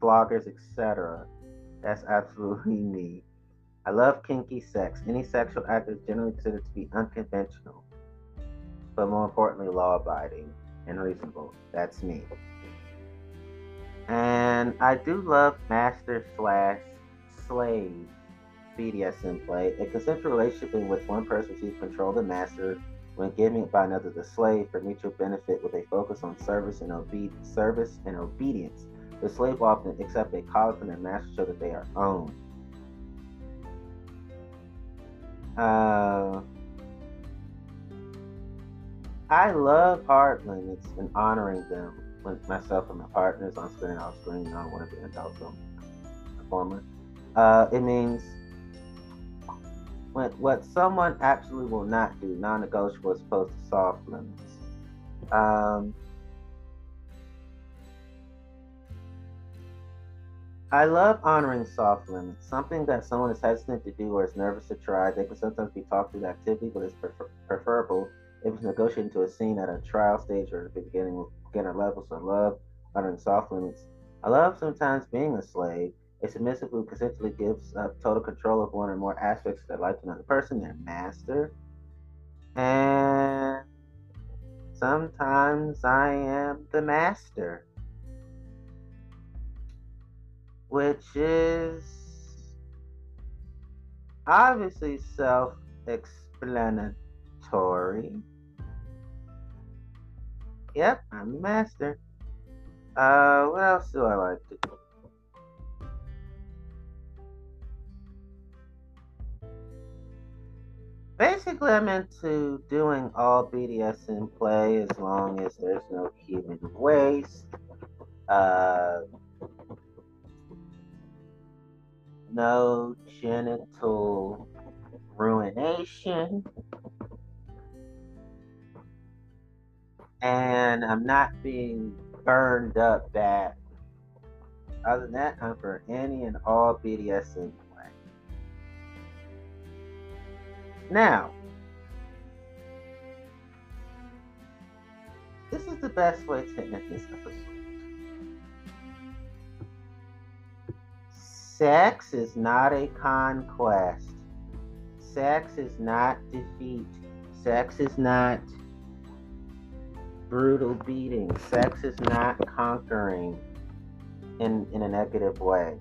floggers, etc. That's absolutely me. I love kinky sex. Any sexual act is generally considered to be unconventional, but more importantly, law abiding and reasonable. That's me. And I do love master slash slave BDSM play, a consensual relationship in which one person receives control of the master when giving it by another the slave for mutual benefit with a focus on service and obe- service and obedience. The slave often accepts a collar from their master so that they are owned. Uh, I love hard limits and honoring them when myself and my partners on screen and off screen. I don't want to be an adult film performer. Uh, it means when, what someone absolutely will not do, non negotiable, as opposed to soft limits. Um, I love honoring soft limits. Something that someone is hesitant to do or is nervous to try. They can sometimes be talked through the activity, but it's prefer- preferable if it's negotiated into a scene at a trial stage or at the beginning beginner level. So I love honoring soft limits. I love sometimes being a slave. A submissive who essentially gives up total control of one or more aspects of their life to another person, their master. And sometimes I am the master which is obviously self explanatory. Yep, I'm the master. Uh, what else do I like to do? Basically, I'm into doing all BDSM play as long as there's no human waste. Uh, no genital ruination. And I'm not being burned up bad. Other than that, I'm for any and all BDSM Now, this is the best way to end this episode. Sex is not a conquest. Sex is not defeat. Sex is not brutal beating. Sex is not conquering in, in a negative way.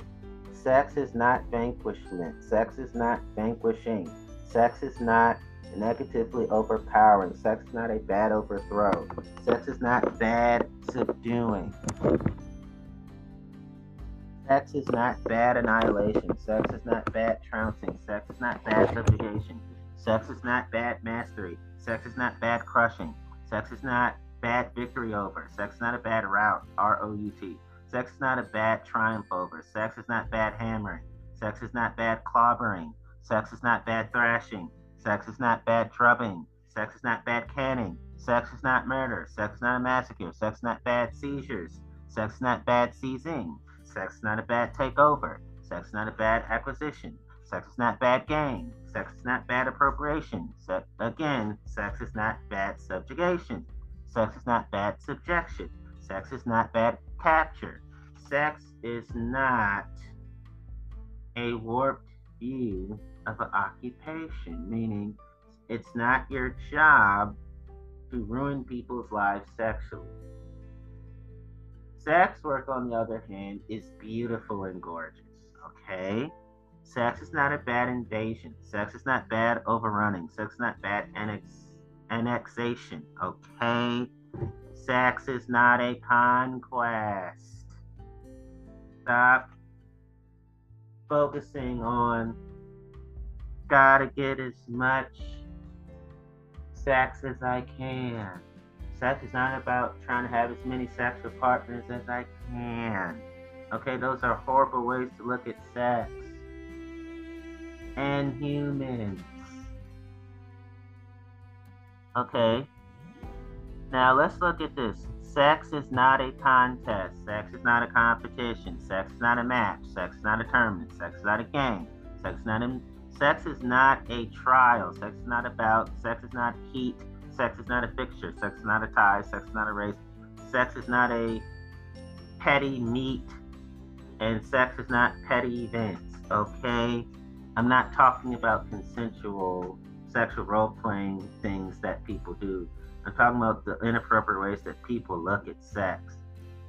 Sex is not vanquishment. Sex is not vanquishing. Sex is not negatively overpowering. Sex is not a bad overthrow. Sex is not bad subduing. Sex is not bad annihilation. Sex is not bad trouncing. Sex is not bad subjugation. Sex is not bad mastery. Sex is not bad crushing. Sex is not bad victory over. Sex is not a bad rout. R O U T. Sex is not a bad triumph over. Sex is not bad hammering. Sex is not bad clobbering. Sex is not bad thrashing. Sex is not bad drubbing. Sex is not bad canning. Sex is not murder. Sex is not a massacre. Sex is not bad seizures. Sex is not bad seizing. Sex is not a bad takeover. Sex is not a bad acquisition. Sex is not bad gain. Sex is not bad appropriation. Se- again, sex is not bad subjugation. Sex is not bad subjection. Sex is not bad capture. Sex is not a warped view of an occupation, meaning it's not your job to ruin people's lives sexually. Sex work, on the other hand, is beautiful and gorgeous. Okay? Sex is not a bad invasion. Sex is not bad overrunning. Sex is not bad annex- annexation. Okay? Sex is not a conquest. Stop focusing on gotta get as much sex as I can. Sex is not about trying to have as many sexual partners as I can. Okay, those are horrible ways to look at sex and humans. Okay, now let's look at this. Sex is not a contest. Sex is not a competition. Sex is not a match. Sex is not a tournament. Sex is not a game. Sex is not a, sex is not a trial. Sex is not about. Sex is not heat. Sex is not a fixture. Sex is not a tie. Sex is not a race. Sex is not a petty meet. And sex is not petty events. Okay? I'm not talking about consensual sexual role playing things that people do. I'm talking about the inappropriate ways that people look at sex.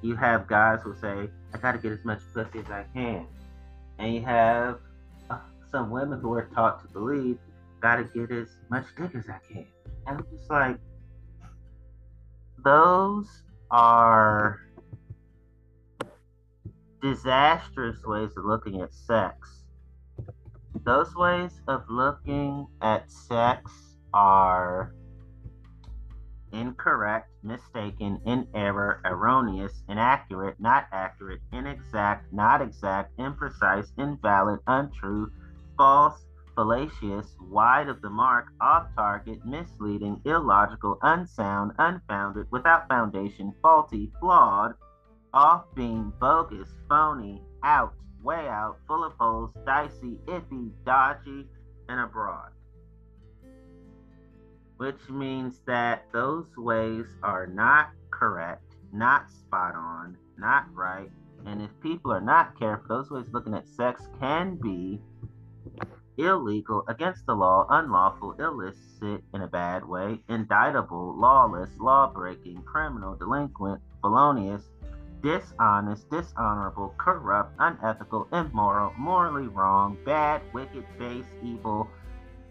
You have guys who say, I gotta get as much pussy as I can. And you have some women who are taught to believe, gotta get as much dick as I can. And I'm just like, those are disastrous ways of looking at sex. those ways of looking at sex are incorrect, mistaken, in error, erroneous, inaccurate, not accurate, inexact, not exact, imprecise, invalid, untrue, false, fallacious, wide of the mark, off target, misleading, illogical, unsound, unfounded, without foundation, faulty, flawed, off beam, bogus, phony, out, way out, full of holes, dicey, iffy, dodgy, and abroad which means that those ways are not correct, not spot on, not right. And if people are not careful, those ways looking at sex can be illegal, against the law, unlawful, illicit in a bad way, indictable, lawless, law breaking, criminal, delinquent, felonious, dishonest, dishonorable, corrupt, unethical, immoral, morally wrong, bad, wicked, base, evil,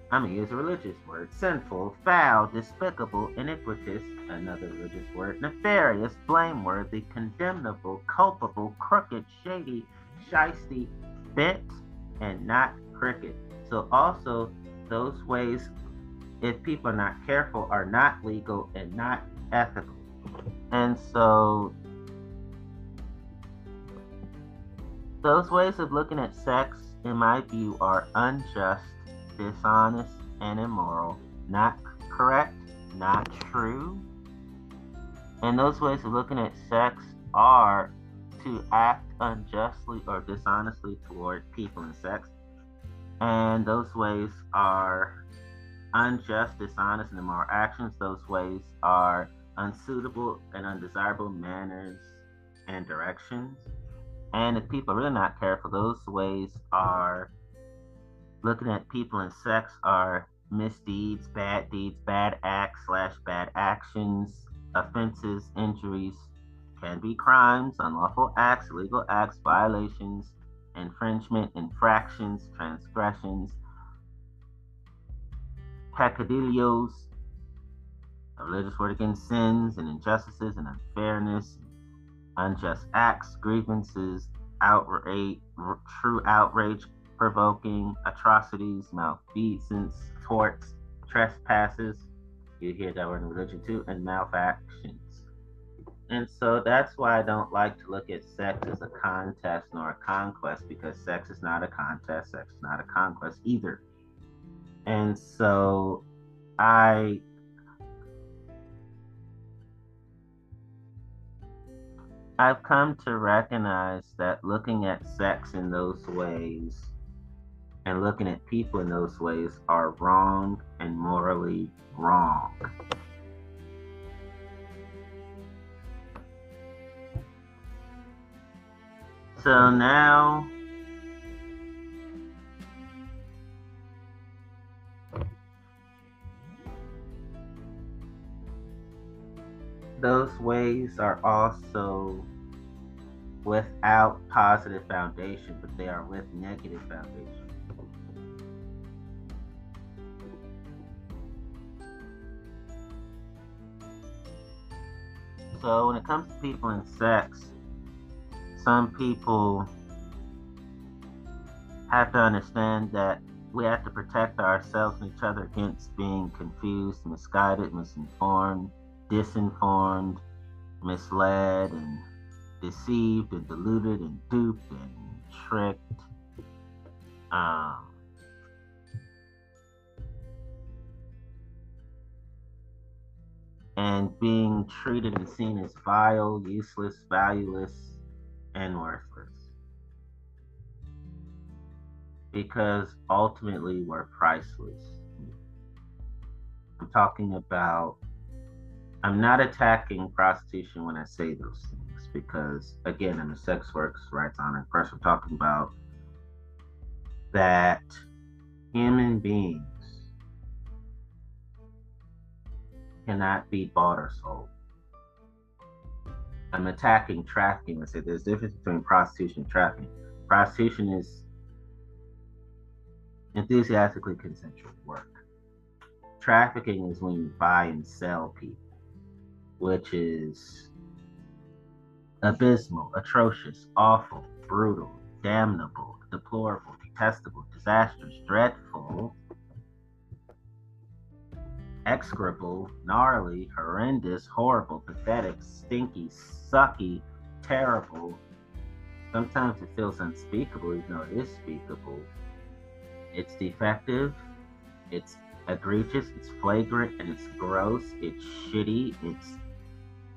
going to use a religious word. Sinful, foul, despicable, iniquitous, another religious word. Nefarious, blameworthy, condemnable, culpable, crooked, shady, shisty, bent, and not crooked. So also those ways, if people are not careful, are not legal and not ethical. And so those ways of looking at sex, in my view, are unjust dishonest, and immoral, not correct, not true. And those ways of looking at sex are to act unjustly or dishonestly toward people in sex. And those ways are unjust, dishonest, and immoral actions. Those ways are unsuitable and undesirable manners and directions. And if people are really not careful, those ways are looking at people and sex are misdeeds, bad deeds, bad acts slash bad actions, offenses, injuries, can be crimes, unlawful acts, illegal acts, violations, infringement, infractions, transgressions, peccadillos, a religious word against sins and injustices and unfairness, unjust acts, grievances, outrage, true outrage, provoking, atrocities, malfeasance, torts, trespasses. You hear that word in religion too, and malfactions. And so that's why I don't like to look at sex as a contest nor a conquest because sex is not a contest, sex is not a conquest either. And so I I've come to recognize that looking at sex in those ways and looking at people in those ways are wrong and morally wrong. So now those ways are also without positive foundation, but they are with negative foundation. So when it comes to people and sex, some people have to understand that we have to protect ourselves and each other against being confused, misguided, misinformed, disinformed, misled, and deceived, and deluded, and duped, and tricked. Um, and being treated and seen as vile, useless, valueless, and worthless. Because ultimately we're priceless. I'm talking about, I'm not attacking prostitution when I say those things because, again, I'm a sex workers rights honor press. I'm talking about that human beings cannot be bought or sold. I'm attacking trafficking. I say there's a difference between prostitution and trafficking. Prostitution is enthusiastically consensual work. Trafficking is when you buy and sell people, which is abysmal, atrocious, awful, brutal, damnable, deplorable, detestable, disastrous, execrable, gnarly, horrendous, horrible, pathetic, stinky, sucky, terrible. Sometimes it feels unspeakable, even though it is speakable. It's defective, it's egregious, it's flagrant, and it's gross, it's shitty, it's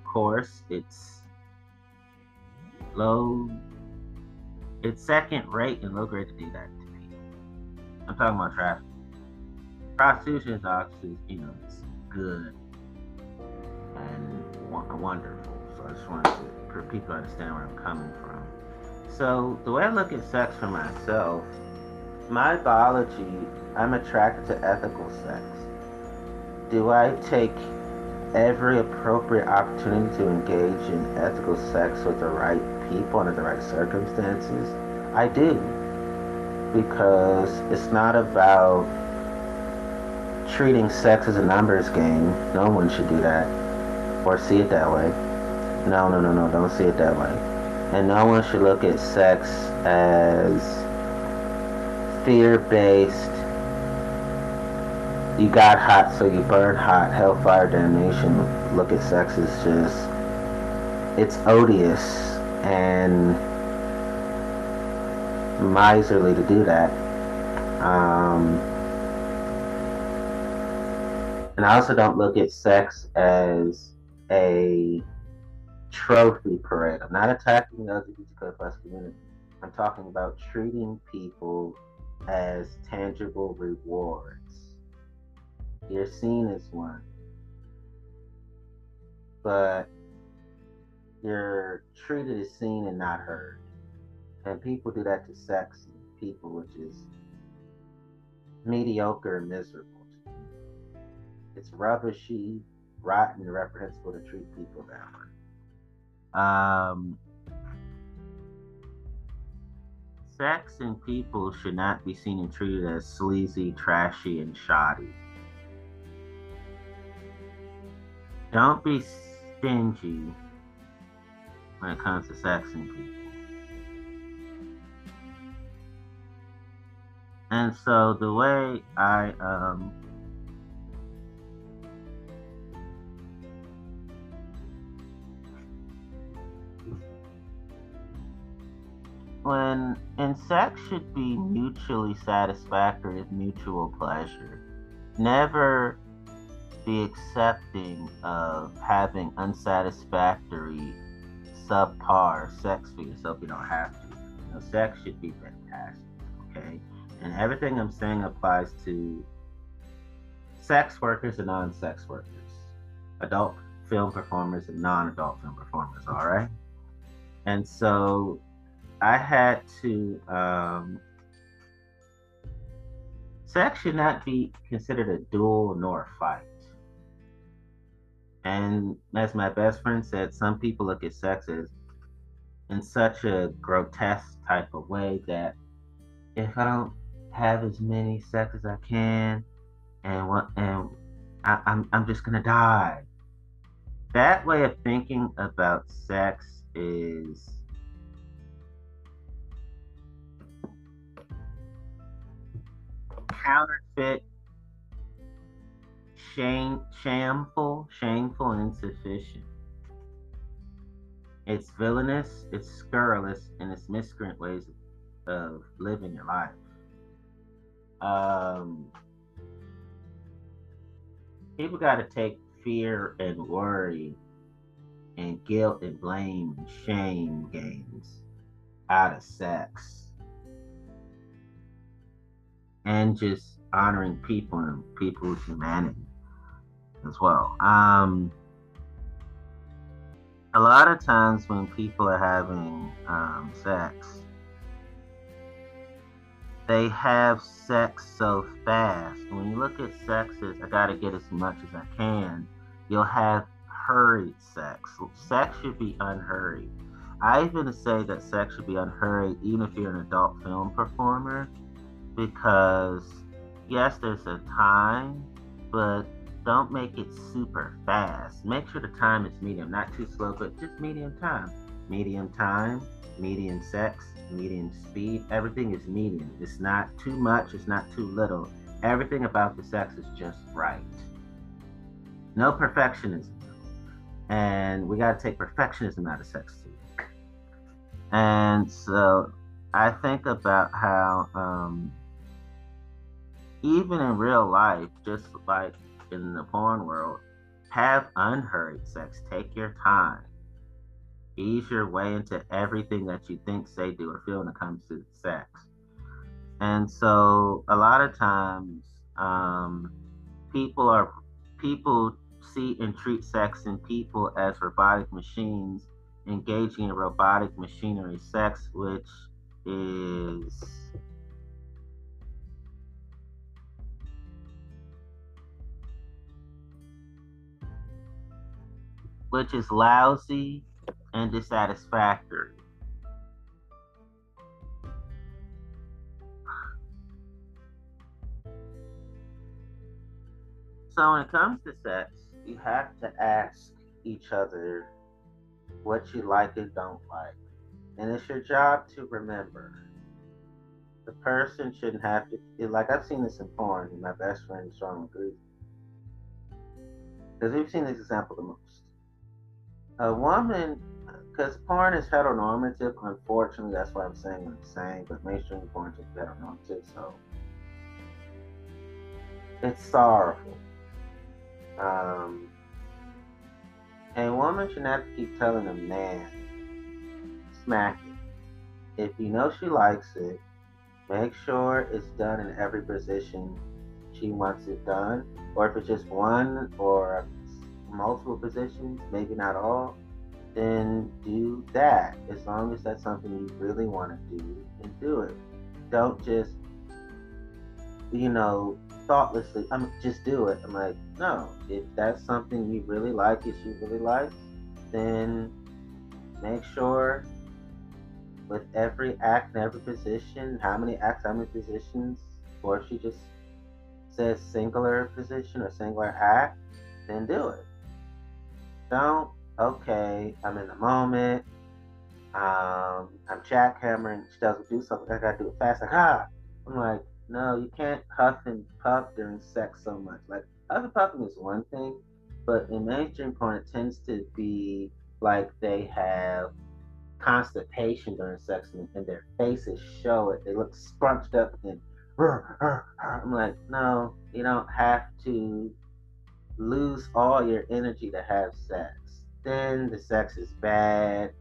coarse, it's low, it's second rate and low grade to do that to people. I'm talking about traffic. Prostitution is obviously, you know, it's good and wonderful. So I just wanted to, for people to understand where I'm coming from. So the way I look at sex for myself, my biology, I'm attracted to ethical sex. Do I take every appropriate opportunity to engage in ethical sex with the right people under the right circumstances? I do. Because it's not about treating sex as a numbers game. No one should do that. Or see it that way. No, no, no, no, don't see it that way. And no one should look at sex as fear based. You got hot, so you burn hot. Hellfire damnation. Look at sex as just. It's odious and miserly to do that. Um, and I also don't look at sex as a trophy parade. I'm not attacking the LGBTQ plus community. I'm talking about treating people as tangible rewards. You're seen as one, but you're treated as seen and not heard. And people do that to sex people, which is mediocre and miserable. It's rubbishy, rotten, and reprehensible to treat people that way. Um, sex and people should not be seen and treated as sleazy, trashy, and shoddy. Don't be stingy when it comes to sex and people. And so the way I um, when and sex should be mm-hmm. mutually satisfactory with mutual pleasure. Never be accepting of having unsatisfactory subpar sex for yourself. You don't have to. You know, sex should be fantastic. Okay. And everything I'm saying applies to sex workers and non sex workers, adult film performers and non adult film performers, all right? And so I had to, um, sex should not be considered a duel nor a fight. And as my best friend said, some people look at sex as in such a grotesque type of way that if I don't have as many sex as I can, and what and I, I'm I'm just gonna die. That way of thinking about sex is counterfeit, shame, shameful, shameful, and insufficient. It's villainous, it's scurrilous, and it's miscreant ways of living your life um, people got to take fear and worry and guilt and blame and shame games out of sex and just honoring people and people's humanity as well. Um, a lot of times when people are having um, sex, they have sex so fast. When you look at sex as I gotta get as much as I can, you'll have hurried sex. Sex should be unhurried. I even say that sex should be unhurried even if you're an adult film performer because yes, there's a time, but don't make it super fast. Make sure the time is medium, not too slow, but just medium time. Medium time, medium sex, medium speed. Everything is medium. It's not too much, it's not too little. Everything about the sex is just right. no perfectionism. And we got to take perfectionism out of sex too. And so I think about how, um, even in real life, just like in the porn world, have unhurried sex. Take your time. Ease your way into everything that you think, say, do, or feel when it comes to sex. And so a lot of times, um, people are people see and treat sex and people as robotic machines engaging in robotic machinery sex, which is which is lousy and dissatisfactory. So when it comes to sex, you have to ask each other what you like and don't like. And it's your job to remember. The person shouldn't have to, like I've seen this in porn, my best friend strongly agrees. Because we've seen this example the most. A woman, because porn is heteronormative, unfortunately, that's why I'm saying what I'm saying, but mainstream porn is heteronormative, so it's sorrowful. Um, a woman should not keep telling a man, smack it. If you know she likes it, make sure it's done in every position she wants it done. Or if it's just one or multiple positions, maybe not all, then do that. As long as that's something you really want to do, then do it. Don't just, you know, thoughtlessly, I'm just do it. I'm like, no. If that's something you really like, if you really like, then make sure with every act and every position, how many acts, how many positions, or if she just says singular position or singular act, then do it. Don't, okay, I'm in the moment, um, I'm jackhammering, she doesn't do something, I gotta do it fast, like, ah, I'm like, no, you can't huff and puff during sex so much. Like huff and puffing is one thing, but in mainstream porn it tends to be like they have constipation during sex and, and their faces show it. They look scrunched up and I'm like, no, you don't have to lose all your energy to have sex. Then the sex is bad,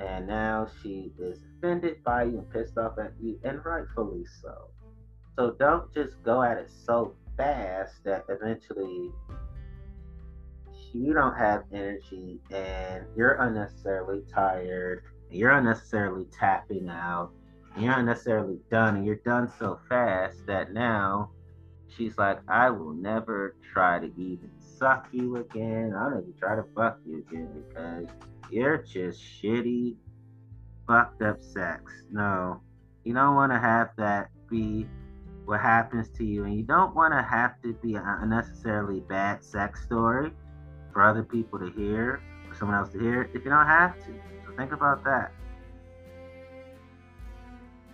and now she is offended by you and pissed off at you, and rightfully so. So don't just go at it so fast that eventually you don't have energy and you're unnecessarily tired, you're unnecessarily tapping out, you're unnecessarily done, and you're done so fast that now she's like, I will never try to even suck you again. I'll never try to fuck you again because you're just shitty, fucked up sex. No, you don't want to have that be what happens to you. And you don't want to have to be an unnecessarily bad sex story for other people to hear, for someone else to hear, if you don't have to. So think about that.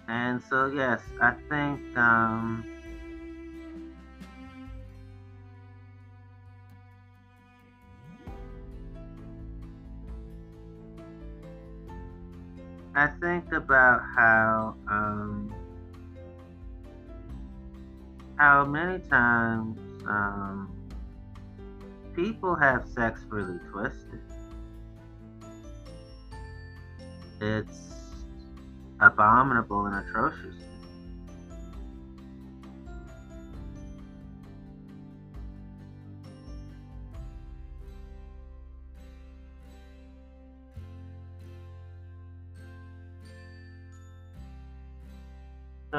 And so, yes, I think um, I think about how um, how many times um, people have sex really twisted. It's abominable and atrocious.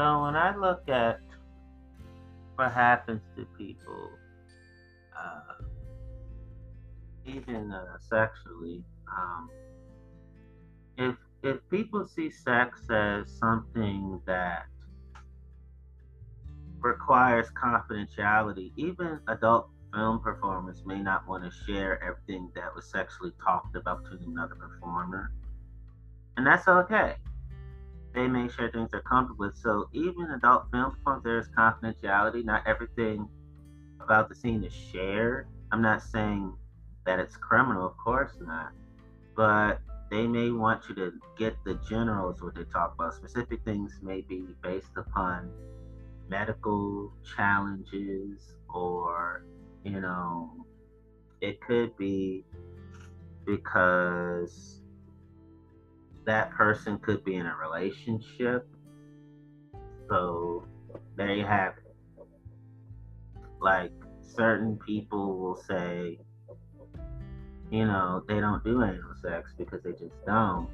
So when I look at what happens to people, uh, even uh, sexually. Um, if if people see sex as something that requires confidentiality, even adult film performers may not want to share everything that was sexually talked about to another performer, and that's okay they make sure things are comfortable with. So even adult film forms, there's confidentiality. Not everything about the scene is shared. I'm not saying that it's criminal, of course not, but they may want you to get the generals what they talk about. Specific things may be based upon medical challenges or, you know, it could be because that person could be in a relationship. So there you have it. Like certain people will say, you know, they don't do anal sex because they just don't.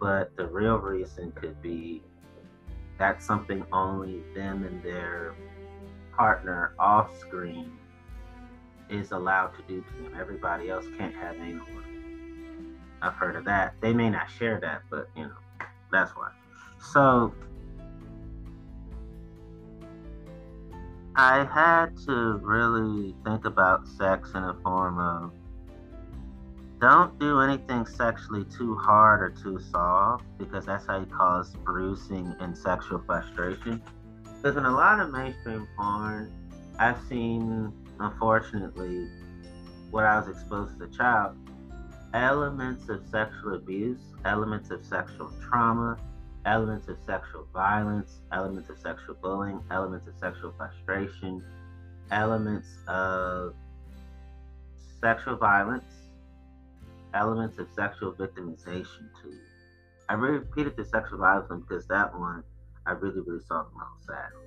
But the real reason could be that's something only them and their partner off screen is allowed to do to them. Everybody else can't have anal. I've heard of that. They may not share that, but you know, that's why. So I had to really think about sex in a form of don't do anything sexually too hard or too soft because that's how you cause bruising and sexual frustration. Because in a lot of mainstream porn, I've seen, unfortunately, what I was exposed as a child, elements of sexual abuse, elements of sexual trauma, elements of sexual violence, elements of sexual bullying, elements of sexual frustration, elements of sexual violence, elements of sexual victimization too. I repeated the sexual violence one because that one I really, really saw the most sadly,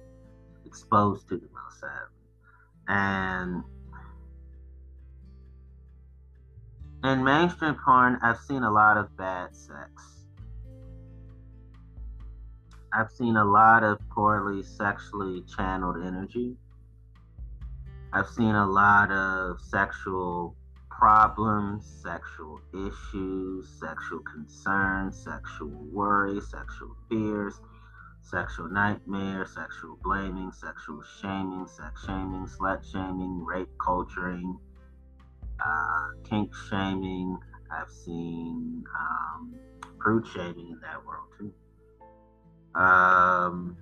exposed to the most sadly. And in mainstream porn, I've seen a lot of bad sex. I've seen a lot of poorly sexually channeled energy. I've seen a lot of sexual problems, sexual issues, sexual concerns, sexual worry, sexual fears, sexual nightmares, sexual blaming, sexual shaming, sex shaming, slut shaming, rape culturing, uh, kink shaming. I've seen um, prude shaming in that world too. Um,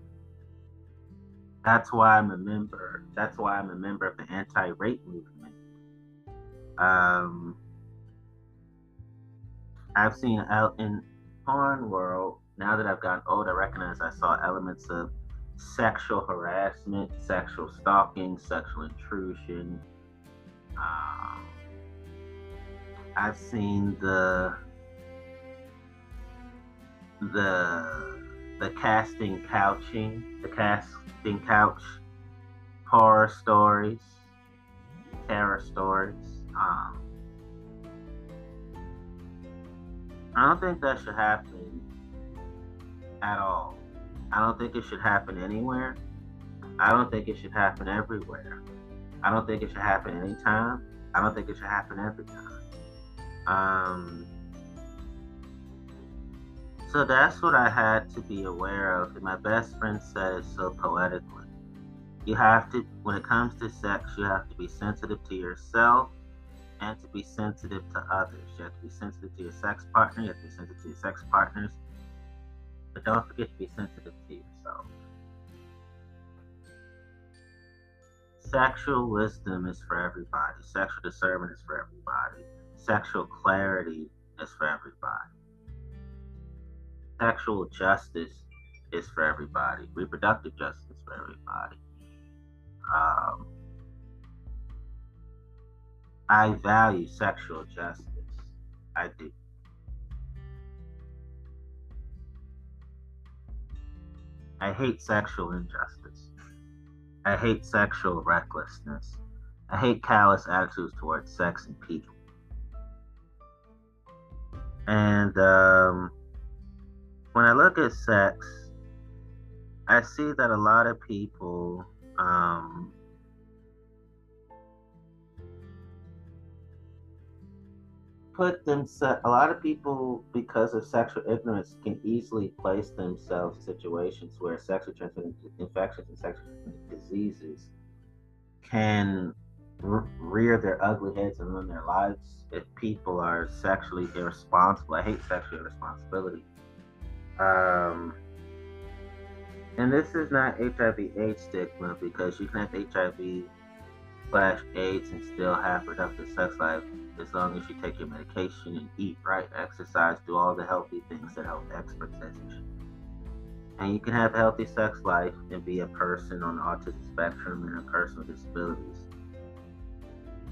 that's why I'm a member. That's why I'm a member of the anti-rape movement um, I've seen out in porn world. Now that I've gotten old, I recognize I saw elements of sexual harassment, sexual stalking, sexual intrusion. Um, I've seen the the the casting couching, the casting couch horror stories, terror stories. Um, I don't think that should happen at all. I don't think it should happen anywhere. I don't think it should happen everywhere. I don't think it should happen anytime. I don't think it should happen every time. Um, so that's what I had to be aware of. And my best friend said it so poetically. You have to, when it comes to sex, you have to be sensitive to yourself and to be sensitive to others. You have to be sensitive to your sex partner, you have to be sensitive to your sex partners, but don't forget to be sensitive to yourself. Sexual wisdom is for everybody, sexual discernment is for everybody, sexual clarity is for everybody. Sexual justice is for everybody, reproductive justice for everybody. Um, I value sexual justice. I do. I hate sexual injustice. I hate sexual recklessness. I hate callous attitudes towards sex and people. And um, when I look at sex, I see that a lot of people um, put themselves a lot of people because of sexual ignorance can easily place themselves in situations where sexually transmitted infections and sexually transmitted diseases can rear their ugly heads and ruin their lives if people are sexually irresponsible. I hate sexual irresponsibility. Um, and this is not HIV AIDS stigma because you can have HIV slash AIDS and still have productive sex life as long as you take your medication and eat right, exercise, do all the healthy things that health experts say. And you can have a healthy sex life and be a person on the autism spectrum and a person with disabilities.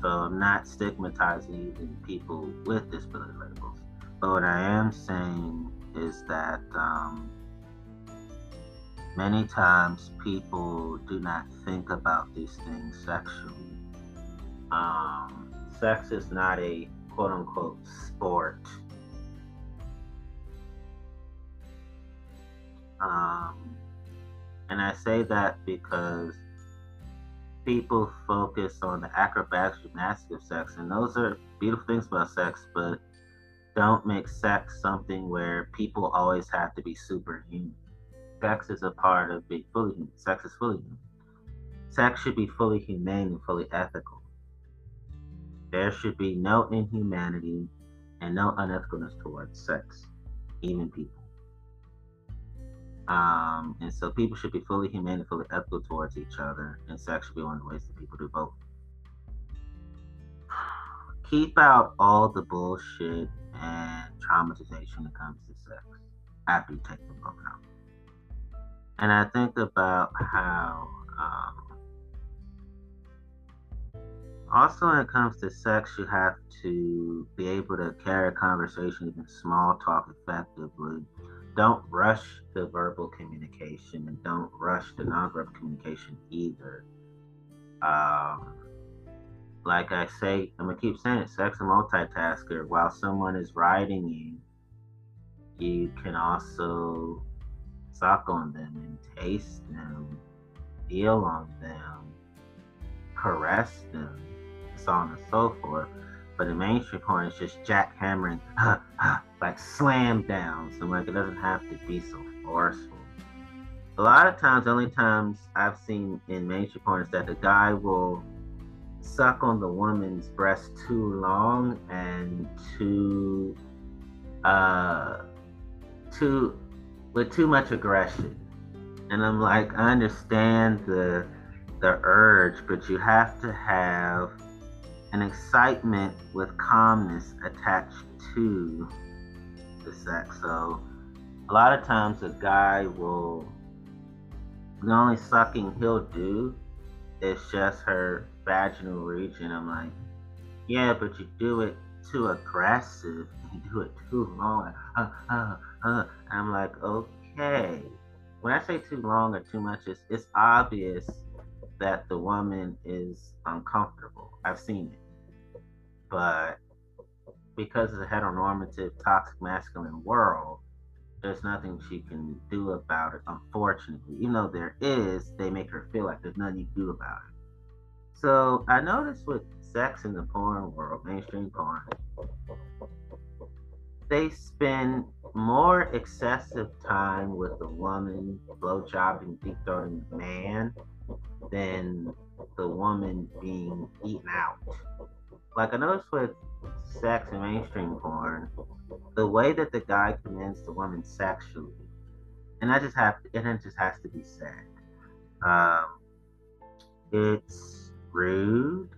So I'm not stigmatizing even people with disability labels. But what I am saying is that um, many times people do not think about these things sexually. Um, sex is not a quote unquote sport. Um, and I say that because people focus on the acrobatics, gymnastics of sex, and those are beautiful things about sex, but don't make sex something where people always have to be superhuman. Sex is a part of being fully human. Sex is fully human. Sex should be fully humane and fully ethical. There should be no inhumanity and no unethicalness towards sex, even people. Um, and so people should be fully humane and fully ethical towards each other, and sex should be one of the ways that people do both. Keep out all the bullshit and traumatization when it comes to sex after you take them both out. And I think about how, um, also when it comes to sex, you have to be able to carry a conversation, even small talk, effectively. Don't rush the verbal communication and don't rush the nonverbal communication either. Um, like I say, I'm gonna keep saying it, sex a multitasker. While someone is riding you, you can also suck on them and taste them, feel on them, caress them, so on and so forth. But the mainstream porn is just jackhammering, like slam down. So like it doesn't have to be so forceful. A lot of times, only times I've seen in mainstream porn is that the guy will suck on the woman's breast too long and too uh too with too much aggression. And I'm like, I understand the the urge, but you have to have an excitement with calmness attached to the sex. So a lot of times a guy will the only sucking he'll do is just her vaginal region. I'm like, yeah, but you do it too aggressive. You do it too long. Uh, uh, uh. I'm like, okay. When I say too long or too much, it's, it's obvious that the woman is uncomfortable. I've seen it. But because it's a heteronormative, toxic masculine world, there's nothing she can do about it, unfortunately. Even though there is, they make her feel like there's nothing you can do about it. So I noticed with sex in the porn world, mainstream porn, they spend more excessive time with the woman blowjobbing, deep throating the man than the woman being eaten out. Like I noticed with sex and mainstream porn, the way that the guy commands the woman sexually, and I just have to, it just has to be said. Um, it's rude,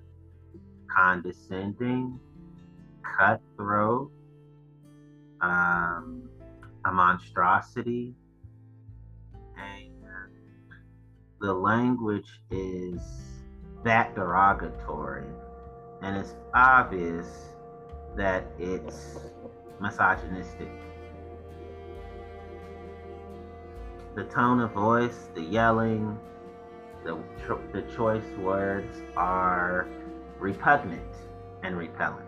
condescending, cutthroat, um, a monstrosity, and the language is that derogatory, and it's obvious that it's misogynistic. The tone of voice, the yelling, the, the choice words are repugnant and repellent.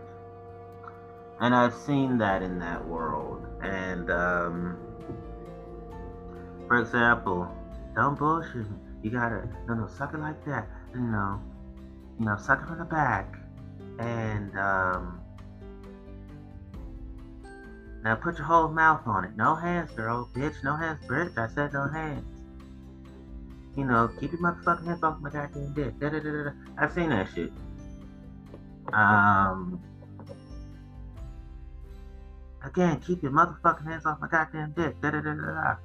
And I've seen that in that world. And, um, for example, don't bullshit me. You gotta, no, no, suck it like that. You know, you know, suck it from the back. And, um, now put your whole mouth on it. No hands, girl. Bitch, no hands, bitch. I said no hands you know, keep your motherfucking hands off my goddamn dick. Da, da, da, da. I've seen that shit. Um, again, keep your motherfucking hands off my goddamn dick. Da, da, da, da, da.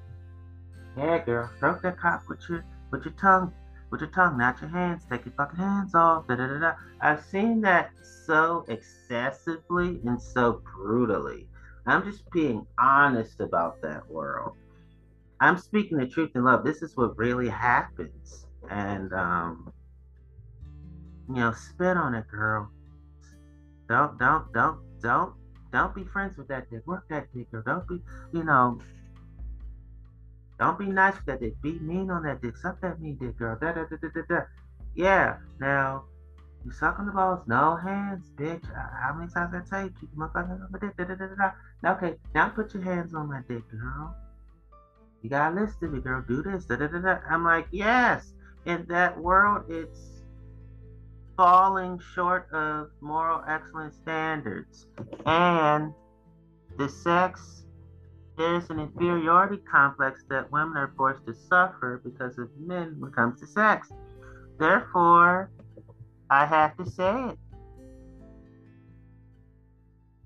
Yeah, girl, stroke that cock with your with your tongue. With your tongue, not your hands. Take your fucking hands off. Da, da, da, da. I've seen that so excessively and so brutally. I'm just being honest about that world. I'm speaking the truth in love. This is what really happens. And, um, you know, spit on it, girl. Don't, don't, don't, don't, don't be friends with that dick. Work that dick, girl. Don't be, you know, don't be nice with that dick. Be mean on that dick. Suck that mean dick, girl. Da, da, da, da, da, da. Yeah. Now, you suck on the balls, no hands, bitch. Uh, how many times I tell you, keep my fucking on my dick, da, da, da, da, da. Okay, now put your hands on my dick, girl. You gotta listen to me, girl. Do this, da, da, da, da. I'm like, yes. In that world, it's falling short of moral excellence standards. And the sex there's an inferiority complex that women are forced to suffer because of men when it comes to sex. Therefore, I have to say it.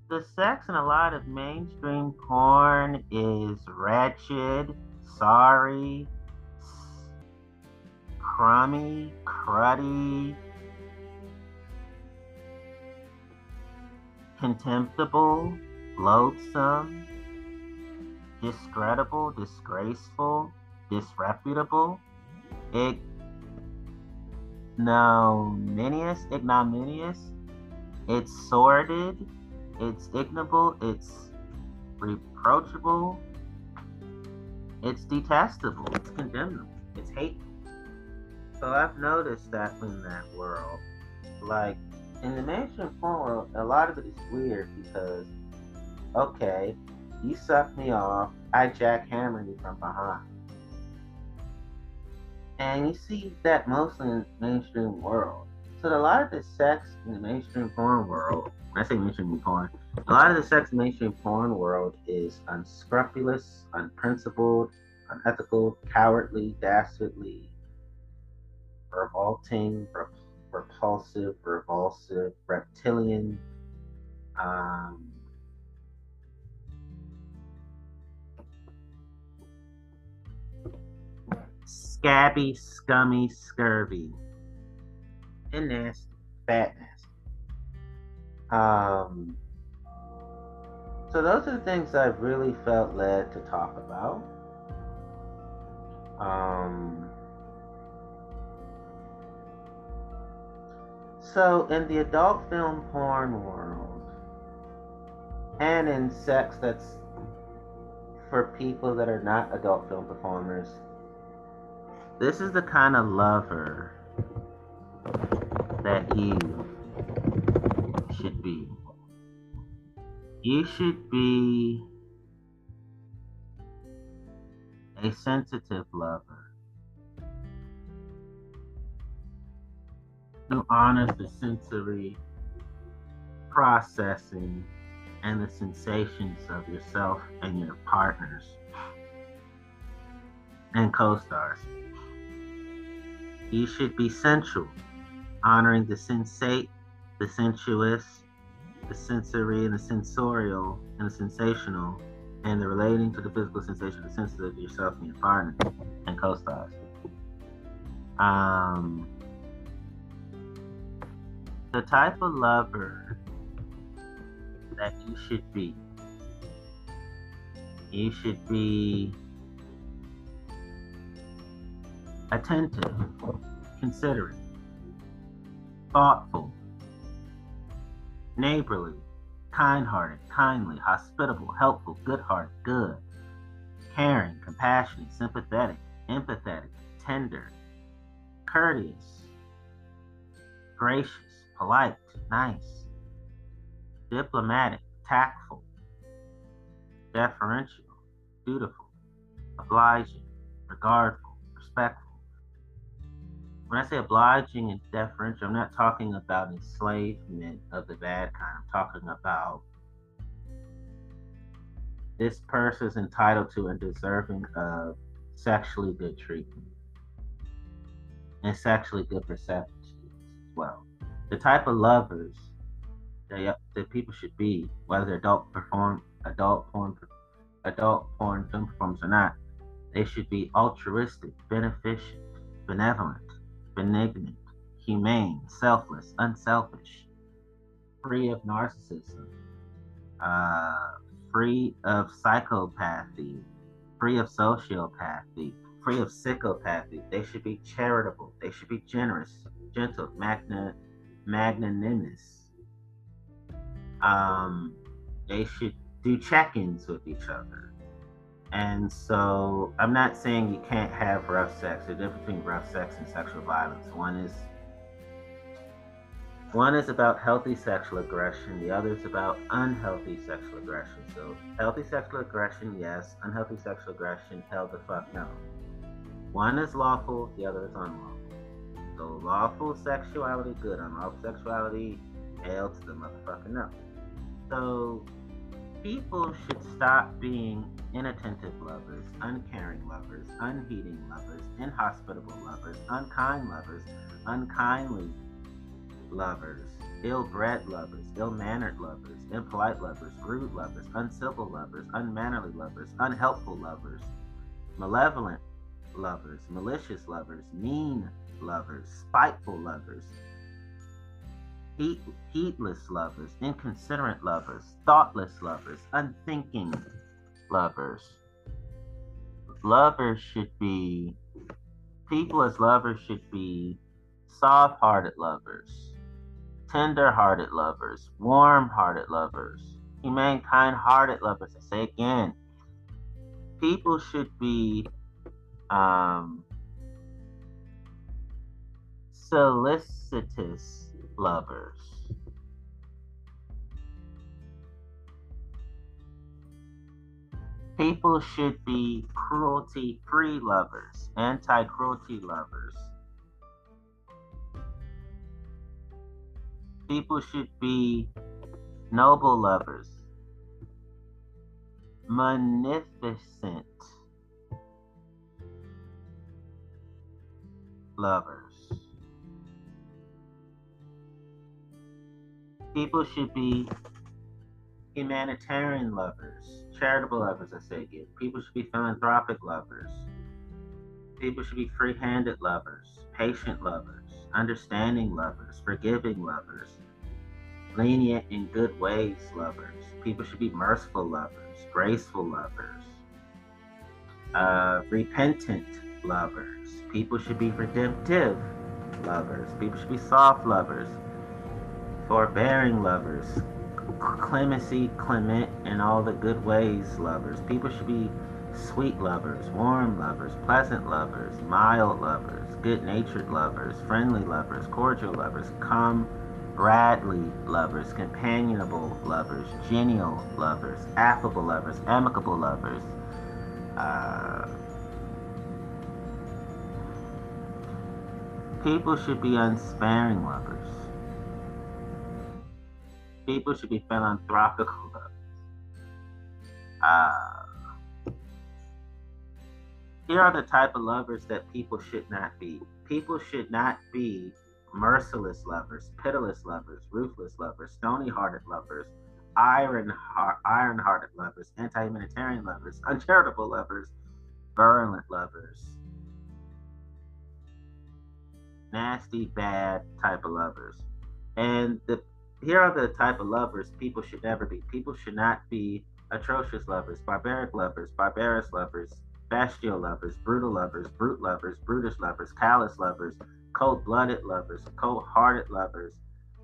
The sex in a lot of mainstream porn is wretched, sorry, crummy, cruddy, contemptible, loathsome, discreditable, disgraceful, disreputable, ignominious, ignominious, it's sordid, it's ignoble, it's reproachable, it's detestable, it's condemnable, it's hateful. So I've noticed that in that world. Like in the mainstream porn world, a lot of it is weird because okay, you suck me off, I jackhammer you from behind. And you see that mostly in the mainstream world. So a lot of the sex in the mainstream porn world, I say mainstream porn, a lot of the sex in the mainstream porn world is unscrupulous, unprincipled, unethical, cowardly, dastardly, revolting, repulsive, revulsive, reptilian, um, scabby, scummy, scurvy, and nasty, fat nasty. Um, so those are the things I've really felt led to talk about. Um, so in the adult film porn world, and in sex that's for people that are not adult film performers, this is the kind of lover that you should be. You should be a sensitive lover who honors the sensory processing and the sensations of yourself and your partners and co stars. You should be sensual, honoring the sensate, the sensuous, the sensory and the sensorial and the sensational, and the relating to the physical sensation, the senses of yourself and your partner and co-stars. Um, the type of lover that you should be. You should be attentive, considerate, thoughtful, neighborly, kind hearted, kindly, hospitable, helpful, good hearted, good, caring, compassionate, sympathetic, empathetic, tender, courteous, gracious, polite, nice, diplomatic, tactful, deferential, dutiful, obliging, regardful, respectful when I say obliging and deferential, I'm not talking about enslavement of the bad kind. I'm talking about this person is entitled to and deserving of sexually good treatment and sexually good perceptions as well. The type of lovers that, that people should be, whether adult perform adult porn adult porn film performers or not, they should be altruistic, beneficent, benevolent, benignant, humane, selfless, unselfish, free of narcissism, uh, free of psychopathy, free of sociopathy, free of psychopathy. They should be charitable. They should be generous, gentle, magna, magnanimous. Um, they should do check-ins with each other. And so I'm not saying you can't have rough sex. The difference between rough sex and sexual violence. One is one is about healthy sexual aggression, the other is about unhealthy sexual aggression. So healthy sexual aggression, yes. Unhealthy sexual aggression, hell the fuck no. One is lawful, the other is unlawful. So lawful sexuality, good. Unlawful sexuality, hell to the motherfucker no. So people should stop being inattentive lovers, uncaring lovers, unheeding lovers, inhospitable lovers, unkind lovers, unkindly lovers, ill-bred lovers, ill-mannered lovers, impolite lovers, rude lovers, uncivil lovers, unmannerly lovers, unhelpful lovers, malevolent lovers, malicious lovers, mean lovers, spiteful lovers, heat, heedless lovers, inconsiderate lovers, thoughtless lovers, unthinking lovers. Lovers should be, people as lovers should be soft hearted lovers, tender hearted lovers, warm hearted lovers, humane, kind hearted lovers. I say again, people should be um, solicitous lovers. People should be cruelty free lovers, anti cruelty lovers. People should be noble lovers, magnificent lovers. People should be humanitarian lovers, charitable lovers, I say again. People should be philanthropic lovers. People should be free handed lovers, patient lovers, understanding lovers, forgiving lovers, lenient in good ways lovers. People should be merciful lovers, graceful lovers, uh, repentant lovers. People should be redemptive lovers. People should be soft lovers forbearing lovers, clemency, clement, and all the good ways lovers. People should be sweet lovers, warm lovers, pleasant lovers, mild lovers, good natured lovers, friendly lovers, cordial lovers, comradely lovers, companionable lovers, genial lovers, affable lovers, amicable lovers. Uh, people should be unsparing lovers people should be philanthropical. Uh, here are the type of lovers that people should not be. People should not be merciless lovers, pitiless lovers, ruthless lovers, stony-hearted lovers, iron iron-hearted lovers, anti-humanitarian lovers, uncharitable lovers, virulent lovers, nasty, bad type of lovers. And the here are the type of lovers people should never be. People should not be atrocious lovers, barbaric lovers, barbarous lovers, bestial lovers, brutal lovers, brute lovers, brutish lovers, callous lovers, cold-blooded lovers, cold-hearted lovers,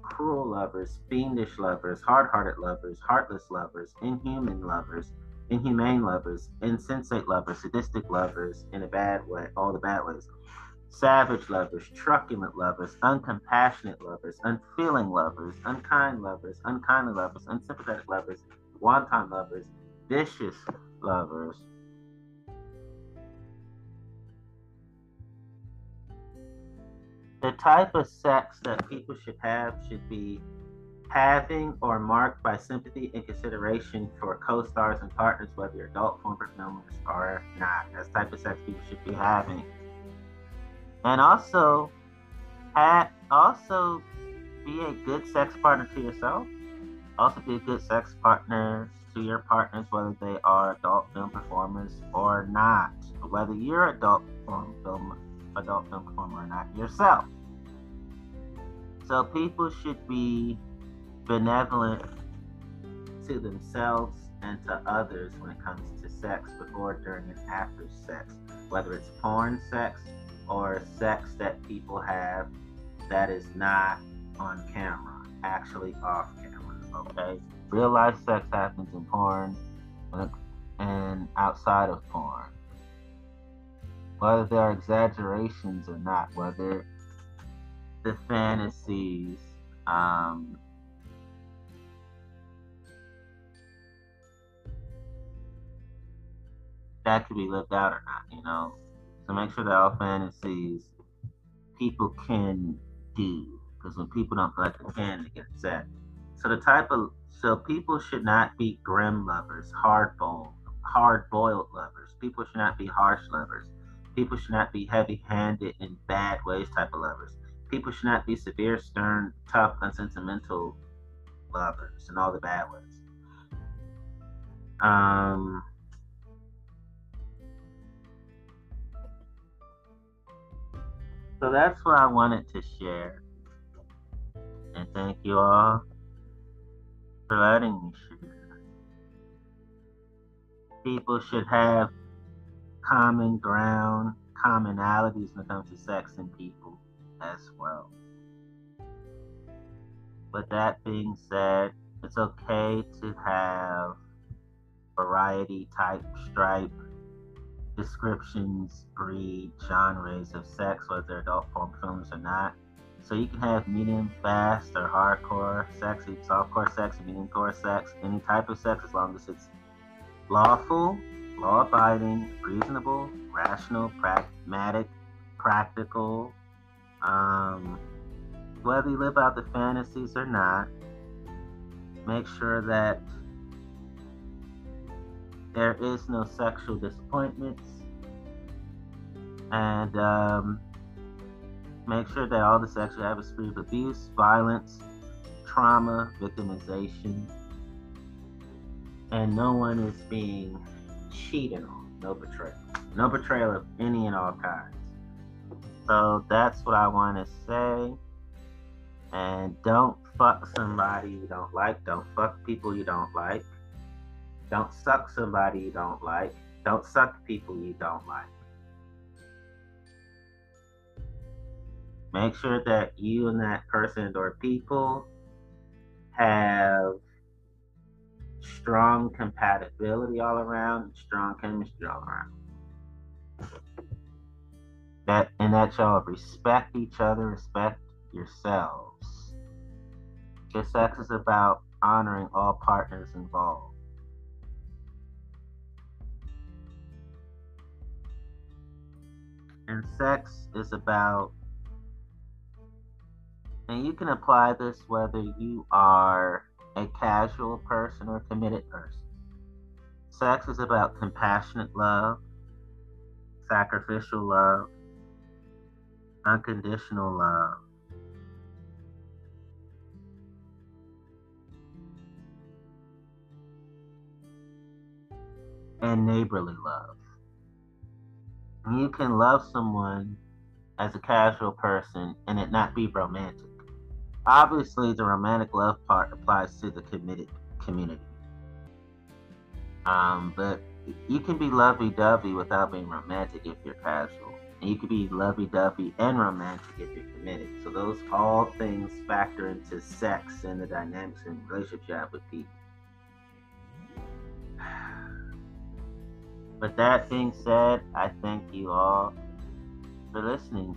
cruel lovers, fiendish lovers, hard-hearted lovers, heartless lovers, inhuman lovers, inhumane lovers, insensate lovers, sadistic lovers, in a bad way, all the bad ways savage lovers, truculent lovers, uncompassionate lovers, unfeeling lovers, unkind lovers, unkindly lovers, unsympathetic lovers, wanton lovers, vicious lovers. The type of sex that people should have should be having or marked by sympathy and consideration for co-stars and partners, whether you're adult form or not. That's type of sex people should be having and also also be a good sex partner to yourself. Also be a good sex partner to your partners, whether they are adult film performers or not. Whether you're adult film adult film performer or not yourself. So people should be benevolent to themselves and to others when it comes to sex before, during, and after sex, whether it's porn sex or sex that people have that is not on camera, actually off camera. Okay, real life sex happens in porn and outside of porn. Whether there are exaggerations or not, whether the fantasies um, that could be lived out or not, you know. So make sure that all fantasies people can do. Because when people don't feel like they can, they get upset. So the type of so people should not be grim lovers, hard boiled, hard boiled lovers. People should not be harsh lovers. People should not be heavy handed in bad ways type of lovers. People should not be severe, stern, tough, unsentimental lovers in all the bad ways. Um So that's what I wanted to share. And thank you all for letting me share. People should have common ground, commonalities when it comes to sex and people as well. With that being said, it's okay to have variety type, stripe, descriptions, breed, genres of sex, whether adult porn films or not. So you can have medium, fast, or hardcore sex, softcore sex, mediumcore sex, any type of sex as long as it's lawful, law abiding, reasonable, rational, pragmatic, practical. Um, whether you live out the fantasies or not, make sure that there is no sexual disappointments. And um, make sure that all the sex you have is free of abuse, violence, trauma, victimization, and no one is being cheated on. No betrayal. No betrayal of any and all kinds. So that's what I want to say. And don't fuck somebody you don't like. Don't fuck people you don't like. Don't suck somebody you don't like. Don't suck people you don't like. Make sure that you and that person or people have strong compatibility all around, strong chemistry all around. That and that y'all respect each other, respect yourselves. Because sex is about honoring all partners involved. And sex is about, and you can apply this whether you are a casual person or committed person. Sex is about compassionate love, sacrificial love, unconditional love. And neighborly love you can love someone as a casual person and it not be romantic. Obviously, the romantic love part applies to the committed community. Um, but you can be lovey dovey without being romantic if you're casual. And you can be lovey dovey and romantic if you're committed. So, those all things factor into sex and the dynamics and relationship you have with people. With that being said, I thank you all for listening